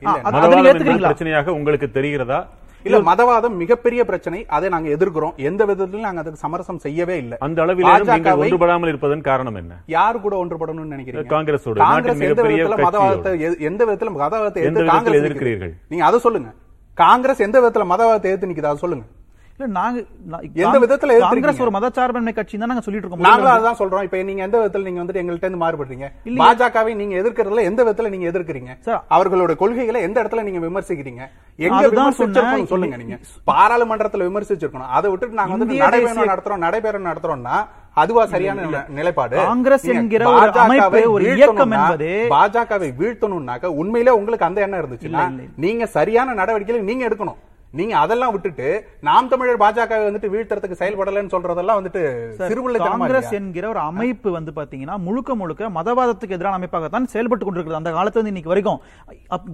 பிரச்சனையாக உங்களுக்கு தெரிகிறதா? இல்ல மதவாதம் மிகப்பெரிய பிரச்சனை. அதை நாங்க எதிர்க்கிறோம். எந்த விதத்திலும் நாங்க அதுக்கு சமரசம் செய்யவே இல்லை. அந்த பாஜகவை ஒன்றுபடாமல் இருப்பதன் காரணம் என்ன? யாரு கூட ஒன்றுபடணும்னு நினைக்கிறீங்க? காங்கிரஸ் நாட்டின் எந்த விதத்துல. மதவாதத்தை எந்த விதத்துல மதவாதத்தை எதிர்த்து காங்கிரஸ் எதிர்க்கிறீர்கள்? நீங்க அதை சொல்லுங்க. காங்கிரஸ் எந்த விதத்துல மதவாதத்தை எதிர்த்து நிக்குது அதை சொல்லுங்க. இல்ல நாங்க எந்த விதத்துல? காங்கிரஸ் ஒரு மதச்சார்பின்மை கட்சி தான் நாங்க சொல்லிட்டு இருக்கோம் முதல்ல அதான் சொல்றோம் இப்ப நீங்க எந்த விதத்துல நீங்க வந்துட்டு எங்கள்ட்ட இருந்து மாறுபடுறீங்க. பாஜகவை நீங்க எதிர்க்கிறதுல எந்த விதத்துல நீங்க எதிர்க்கிறீங்க சார். அவர்களோட கொள்கைகளை எந்த இடத்துல நீங்க விமர்சிக்கிறீங்க எங்க. சொல்லுங்க நீங்க பாராளுமன்றத்துல விமர்சிச்சிருக்கணும் அதை விட்டுட்டு நாங்க வந்து தேசிய- நடத்துறோம் நடைபயணம் நடத்துறோம்னா அதுவா சரியான நில- நிலைப்பாடு காங்கிரஸ் நீங்க என்கிற ஒரு பாஜகவை அமைப்பு, ஒரு இயக்கம் என்பது பாஜகவை வீழ்த்தணும்னாக்க உண்மையிலே உங்களுக்கு அந்த எண்ணம் இருந்துச்சுன்னா இல்ல. நீங்க சரியான நடவடிக்கைகளை நீங்க எடுக்கணும் நீங்க அதெல்லாம் விட்டுட்டு நாம் தமிழர் பாஜகவை வந்துட்டு வீழ்த்துறதுக்கு செயல்படலன்னு சொல்றதெல்லாம் வந்துட்டு சிறுபிள்ளைத்தனமா காங்கிரஸ்? என்கிற ஒரு அமைப்பு வந்து பாத்தீங்கன்னா முழுக்க முழுக்க மதவாதத்துக்கு எதிரான அமைப்பாகத்தான் செயல்பட்டு கொண்டிருக்கிறது அந்த காலத்துல இருந்து இன்னைக்கு வரைக்கும்.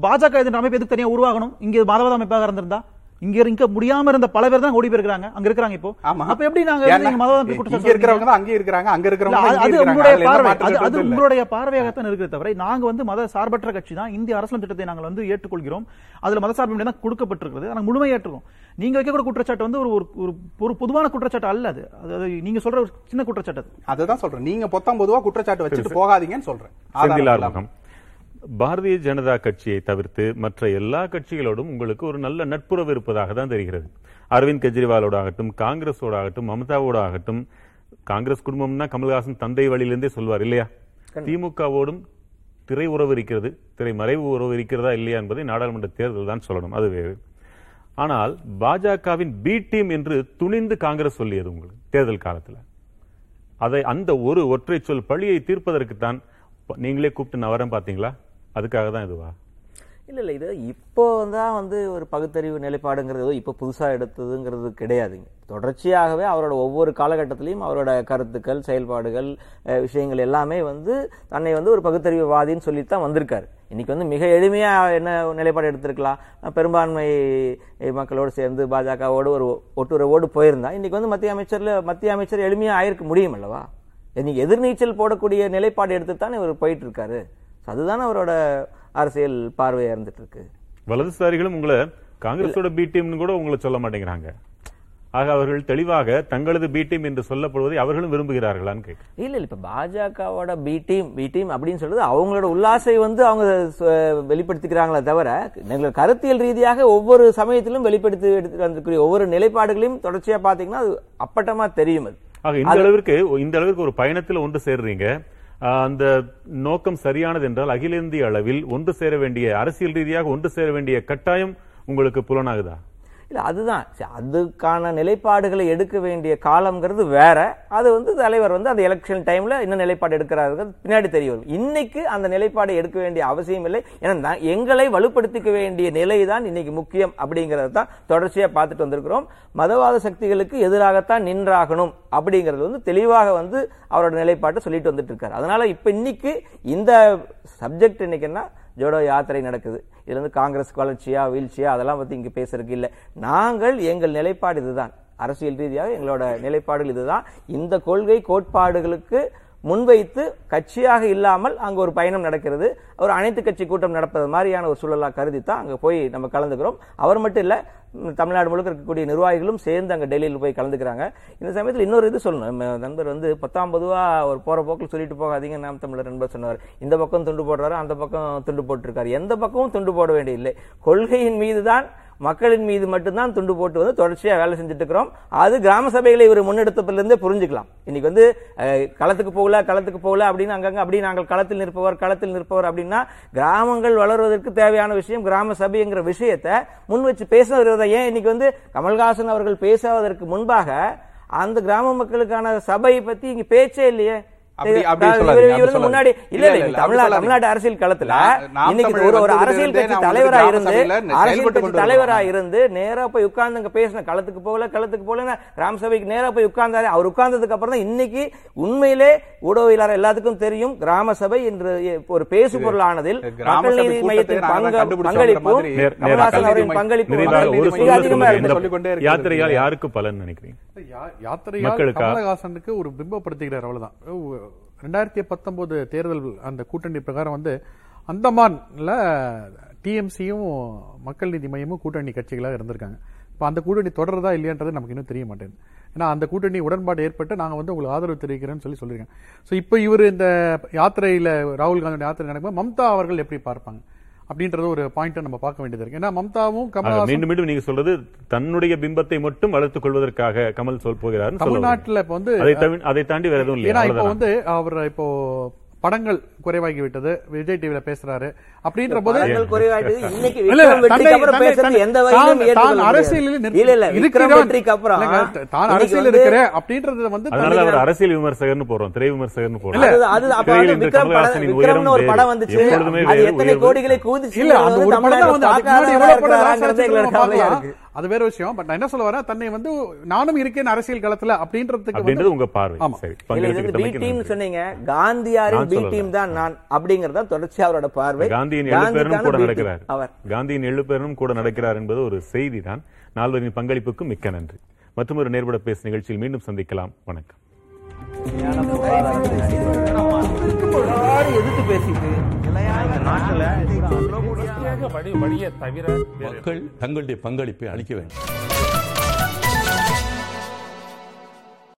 பாஜக எதிரான அமைப்பு எதுக்கு தனியா உருவாகணும்? இங்க மதவாத அமைப்பாக இருந்திருந்தா? இங்க இருக்க முடியாம இருந்த பல பேர் தான் ஓடி போயிருக்காங்க அங்க இருக்காங்க இப்போ. ஆமா. அப்ப எப்படி நாங்க மதவாதம் இருக்கிறவங்க தான் அங்கே இருக்கிறாங்க அங்க இருக்கிறவங்க அது-. உங்களுடைய பார்வை. அது. உங்களுடைய பார்வையாகத்தான் இருக்கிறது தவிர நாங்க வந்து மத சார்பற்ற கட்சி தான். இந்திய அரசியல் திட்டத்தை நாங்கள் வந்து ஏற்றுக்கொள்கிறோம். அதுல மத சார்பின்மை தான் கொடுக்கப்பட்டிருக்கிறது. ஆனா முழுமையா ஏற்றுக்கோம். நீங்க வைக்கக்கூடிய குற்றச்சாட்டு வந்து ஒரு ஒரு- ஒரு ஒரு பொதுவான குற்றச்சாட்டு அல்ல அது. அது அது நீங்க சொல்ற ஒரு சின்ன குற்றச்சாட்டு அது. அதுதான் சொல்றேன். நீங்க பொத்தாம் பொதுவா குற்றச்சாட்டு வச்சுட்டு போகாதீங்கன்னு சொல்றேன் ஆதாரம் செந்தில் இல்லாம. ஆறுமுகம் பாரதிய ஜனதா கட்சியை தவிர்த்து மற்ற எல்லா கட்சிகளோடும் உங்களுக்கு ஒரு நல்ல நட்புறவு இருப்பதாக தான் தெரிகிறது. அரவிந்த் கெஜ்ரிவாலோட ஆகட்டும் காங்கிரஸோட ஆகட்டும் மமதாவோட ஆகட்டும் காங்கிரஸ் குடும்பம்னா கமல்ஹாசன் தந்தை வழியிலிருந்தே சொல்வார் இல்லையா? திமுகவோடும் திரை உறவு இருக்கிறது திரை மறைவு உறவு இருக்கிறதா இல்லையா என்பதை நாடாளுமன்ற தேர்தல் தான் சொல்லணும் அது வேறு. ஆனால் பாஜகவின் பி டீம் என்று துணிந்து காங்கிரஸ் சொல்லியது உங்களுக்கு தேர்தல் காலத்துல. அதை அந்த ஒரு ஒற்றை சொல் பழியை தீர்ப்பதற்குத்தான் ப- நீங்களே கூப்பிட்டு நான் வரேன் பாத்தீங்களா அதுக்காக தான் இதுவா? இல்லை இல்லை இது இப்போ தான் வந்து ஒரு பகுத்தறிவு நிலைப்பாடுங்கிறது இப்போ புதுசாக எடுத்ததுங்கிறது கிடையாதுங்க. தொடர்ச்சியாகவே அவரோட ஒவ்வொரு காலகட்டத்திலையும் அவரோட கருத்துக்கள் செயல்பாடுகள் விஷயங்கள் எல்லாமே வந்து தன்னை வந்து ஒரு பகுத்தறிவுவாதின்னு சொல்லித்தான் வந்திருக்காரு. இன்னைக்கு வந்து மிக எளிமையாக என்ன நிலைப்பாடு எடுத்திருக்கலாம். பெரும்பான்மை மக்களோடு சேர்ந்து பாஜகவோடு ஒரு ஒட்டுறவோடு போயிருந்தா இன்னைக்கு வந்து மத்திய அமைச்சரில் மத்திய அமைச்சர் எளிமையாக ஆயிருக்க முடியும் அல்லவா? இன்னைக்கு எதிர்நீச்சல் போடக்கூடிய நிலைப்பாடு எடுத்துத்தானே இவர் போயிட்டு இருக்காரு. அதுதானே அவரோட அரசியல் பார்வையா இருந்துட்டு இருக்கு வலதுசாரிகளும் உங்களை காங்கிரஸோட பி டீம்னு கூட உங்களை சொல்ல மாட்டேங்கிறாங்க. ஆக அவர்கள் தெளிவாக தங்களது பி டீம் என்று சொல்லப்படுவதை அவர்களும் விரும்புகிறார்களான்னு கேட்கிறேன். இல்ல இல்ல இப்ப பாஜகவோட பி டீம் பி டீம் அப்படின்னு சொல்றது அவங்களோட உல்லாசை வந்து அவங்க வெளிப்படுத்திக்கிறாங்களே தவிர எங்கள் கருத்தியல் ரீதியாக ஒவ்வொரு சமயத்திலும் வெளிப்படுத்தி எடுத்து வந்திருக்கிற ஒவ்வொரு நிலைப்பாடுகளையும் தொடர்ச்சியா பாத்தீங்கன்னா அது அப்பட்டமா தெரியும் அது. ஆக இந்த அளவிற்கு இந்த அளவிற்கு ஒரு பயணத்தில் ஒன்று சேர்றீங்க. அந்த நோக்கம் சரியானது என்றால் அகில இந்திய அளவில் ஒன்று சேர வேண்டிய அரசியல் ரீதியாக ஒன்று சேர வேண்டிய கட்டாயம் உங்களுக்கு புலனாகுதா? இல்லை அதுதான். சரி, அதுக்கான நிலைப்பாடுகளை எடுக்க வேண்டிய காலம்ங்கிறது வேற. அது வந்து தலைவர் வந்து அந்த எலெக்ஷன் டைம்ல என்ன நிலைப்பாடு எடுக்கிறாரு பின்னாடி தெரிய வரும். இன்னைக்கு அந்த நிலைப்பாடை எடுக்க வேண்டிய அவசியம் இல்லை. ஏன்னா எங்களை வலுப்படுத்திக்க வேண்டிய நிலை தான் இன்னைக்கு முக்கியம் அப்படிங்கறத தான் தொடர்ச்சியா பார்த்துட்டு வந்திருக்கிறோம். மதவாத சக்திகளுக்கு எதிராகத்தான் நின்றாகணும் அப்படிங்கிறது வந்து தெளிவாக வந்து அவரோட நிலைப்பாட்டை சொல்லிட்டு வந்துட்டு இருக்காரு. அதனால இப்ப இன்னைக்கு இந்த சப்ஜெக்ட் இன்னைக்குன்னா ஜோடோ யாத்திரை நடக்குது. இதுல இருந்து காங்கிரஸ் வளர்ச்சியா வீழ்ச்சியா அதெல்லாம் பத்தி இங்க பேசுறதுக்கு இல்லை. நாங்கள் எங்கள் நிலைப்பாடு இதுதான். அரசியல் ரீதியாக எங்களோட நிலைப்பாடுகள் இதுதான். இந்த கொள்கை கோட்பாடுகளுக்கு முன்வைத்து கட்சியாக இல்லாமல் அங்கே ஒரு பயணம் நடக்கிறது. ஒரு அனைத்து கட்சி கூட்டம் நடப்பது மாதிரியான ஒரு சூழலாக கருதி தான் அங்கே போய் நம்ம கலந்துக்கிறோம். அவர் மட்டும் இல்லை தமிழ்நாடு முழுக்க இருக்கக்கூடிய நிர்வாகிகளும் சேர்ந்து அங்கே டெல்லியில் போய் கலந்துக்கிறாங்க. இந்த சமயத்தில் இன்னொரு இது சொல்லணும். நண்பர் வந்து பத்தாம் பொதுவாக ஒரு போகிற போக்கில் சொல்லிட்டு போகாதீங்க நாம் தமிழர் நண்பர் சொன்னார். இந்த பக்கம் துண்டு போடுறாரு அந்த பக்கம் துண்டு போட்டிருக்காரு. எந்த பக்கமும் துண்டு போட வேண்டியதில்லை. கொள்கையின் மீதுதான் மக்களின் மீது மட்டும்தான் துண்டு போட்டு வந்து தொடர்ச்சியாக வேலை செஞ்சுட்டு இருக்கிறோம் அது கிராம சபைகளை இவர் முன்னெடுத்தப்பிலிருந்தே புரிஞ்சுக்கலாம். இன்னைக்கு வந்து களத்துக்கு போகல களத்துக்கு போகல அப்படின்னு அங்கங்க அப்படி நாங்கள் களத்தில் நிற்பவர் களத்தில் நிற்பவர் அப்படின்னா கிராமங்கள் வளர்வதற்கு தேவையான விஷயம் கிராம சபைங்கிற விஷயத்தை முன் வச்சு பேச தான் ஏன் இன்னைக்கு வந்து கமல்ஹாசன் அவர்கள் பேசுவதற்கு முன்பாக அந்த கிராம மக்களுக்கான சபையை பத்தி இங்க பேச்சே இல்லையே. முன்னாடி. இல்ல இல்ல, தமிழ்நாடு. தமிழ்நாடு அரசியல் களத்துல இன்னைக்கு ஒரு ஒரு அரசியல் கட்சி தலைவரா இருந்து சபையில அரசியல் செயல்பட்டு கட்சி கொண்டு தலைவரா வருவாங்க. இருந்து நேரா போய் உட்கார்ந்து பேசின களத்துக்கு போகல களத்துக்கு போகல நேரா போய் உட்கார்ந்தாரு அவர் உட்கார்ந்ததுக்கு அப்புறம் தான் இன்னைக்கு உண்மையிலே ஊடகவியலாளர் எல்லாத்துக்கும் தெரியும் கிராம சபை என்று ஒரு பேசு பொருளானதில் மக்கள் நீதி மையத்தின் பங்களிப்பும் கமல்ஹாசன் அவரின் சொல்லுங்க அதிகமா. யாத்திரையால் யாருக்கு பலன் நினைக்கிறீங்க யாத்திரையால்? கமலஹாசனுக்கு ஒரு பிம்பப்படுத்துகிறார் அவ்வளவுதான் ரெண்டாயிரத்தி பத்தொன்பது தேர்தல் அந்த கூட்டணி பிரகாரம் வந்து அந்தமான்ல டிஎம்சியும் மக்கள் நீதி மையமும் கூட்டணி கட்சிகளாக இருந்திருக்காங்க. இப்போ அந்த கூட்டணி தொடருதா இல்லையான்றது நமக்கு இன்னும் தெரிய மாட்டேன் ஏன்னா அந்த கூட்டணி உடன்பாடு ஏற்பட்டு நாங்கள் வந்து உங்களுக்கு ஆதரவு தெரிவிக்கிறேன்னு சொல்லி சொல்லியிருக்கேன் ஸோ இப்போ இவர் இந்த யாத்திரையில் ராகுல் காந்தியோட யாத்திரை நடக்கும்போது மம்தா அவர்கள் எப்படி பார்ப்பாங்க? அப்படின்றது ஒரு பாயிண்ட்டை நம்ம பார்க்க வேண்டியது இருக்கு. ஏன்னா மம்தாவும் கமல்ஹாசன் மீண்டும் மீண்டும் நீங்க சொல்றது தன்னுடைய பிம்பத்தை மட்டும் வளர்த்துக் கொள்வதற்காக கமல் சொல் போகிறார் தமிழ்நாட்டில் இப்போ வந்து அதை தாண்டி வேற எதுவும் இல்லையா? ஏன்னா இப்போ? வந்து அவர் இப்போ படங்கள் குறைவாகி விட்டது விஜய் டிவில பேசுறாரு. அப்படின்ற போது அரசியல் இருக்கிற அப்படின்றத வந்து அரசியல் விமர்சகர்னு போறோம். திரை விமர்சகர்னு போறோம். ஒரு படம். வந்துச்சு. எத்தனை. கோடிகளை குதிச்சு இல்ல அந்த ஒரு படம் தான் வந்து அது வேற விஷயம். பட் நான் என்ன சொல்ல வரேன்? தன்னை வந்து நானும் இருக்கேன் அரசியல் களத்துல அப்படின்றதுக்கு உங்க பார்வை. ஆமா. B team. சொன்னீங்க. காந்தியாரின் பி. டீம் தான் நான் அப்படிங்கறத தொடர்ச்சி அவரோட பார்வை. காந்தியின் எழுப்பேரும் காந்திக்கான கூட B team நடக்கிறார். அவர். காந்தியின் எழுப்பேரும் கூட நடக்கிறார் என்பது ஒரு செய்தி தான் நால்வரின் பங்களிப்புக்கு மிக்க நன்றி. மற்றும் ஒரு நேர்பட பேசு நிகழ்ச்சியில் மீண்டும் சந்திக்கலாம். வணக்கம். எதிர்த்து பேசிட்டு மக்கள் தங்களுடைய பங்களிப்பை அளிக்க வேண்டும்.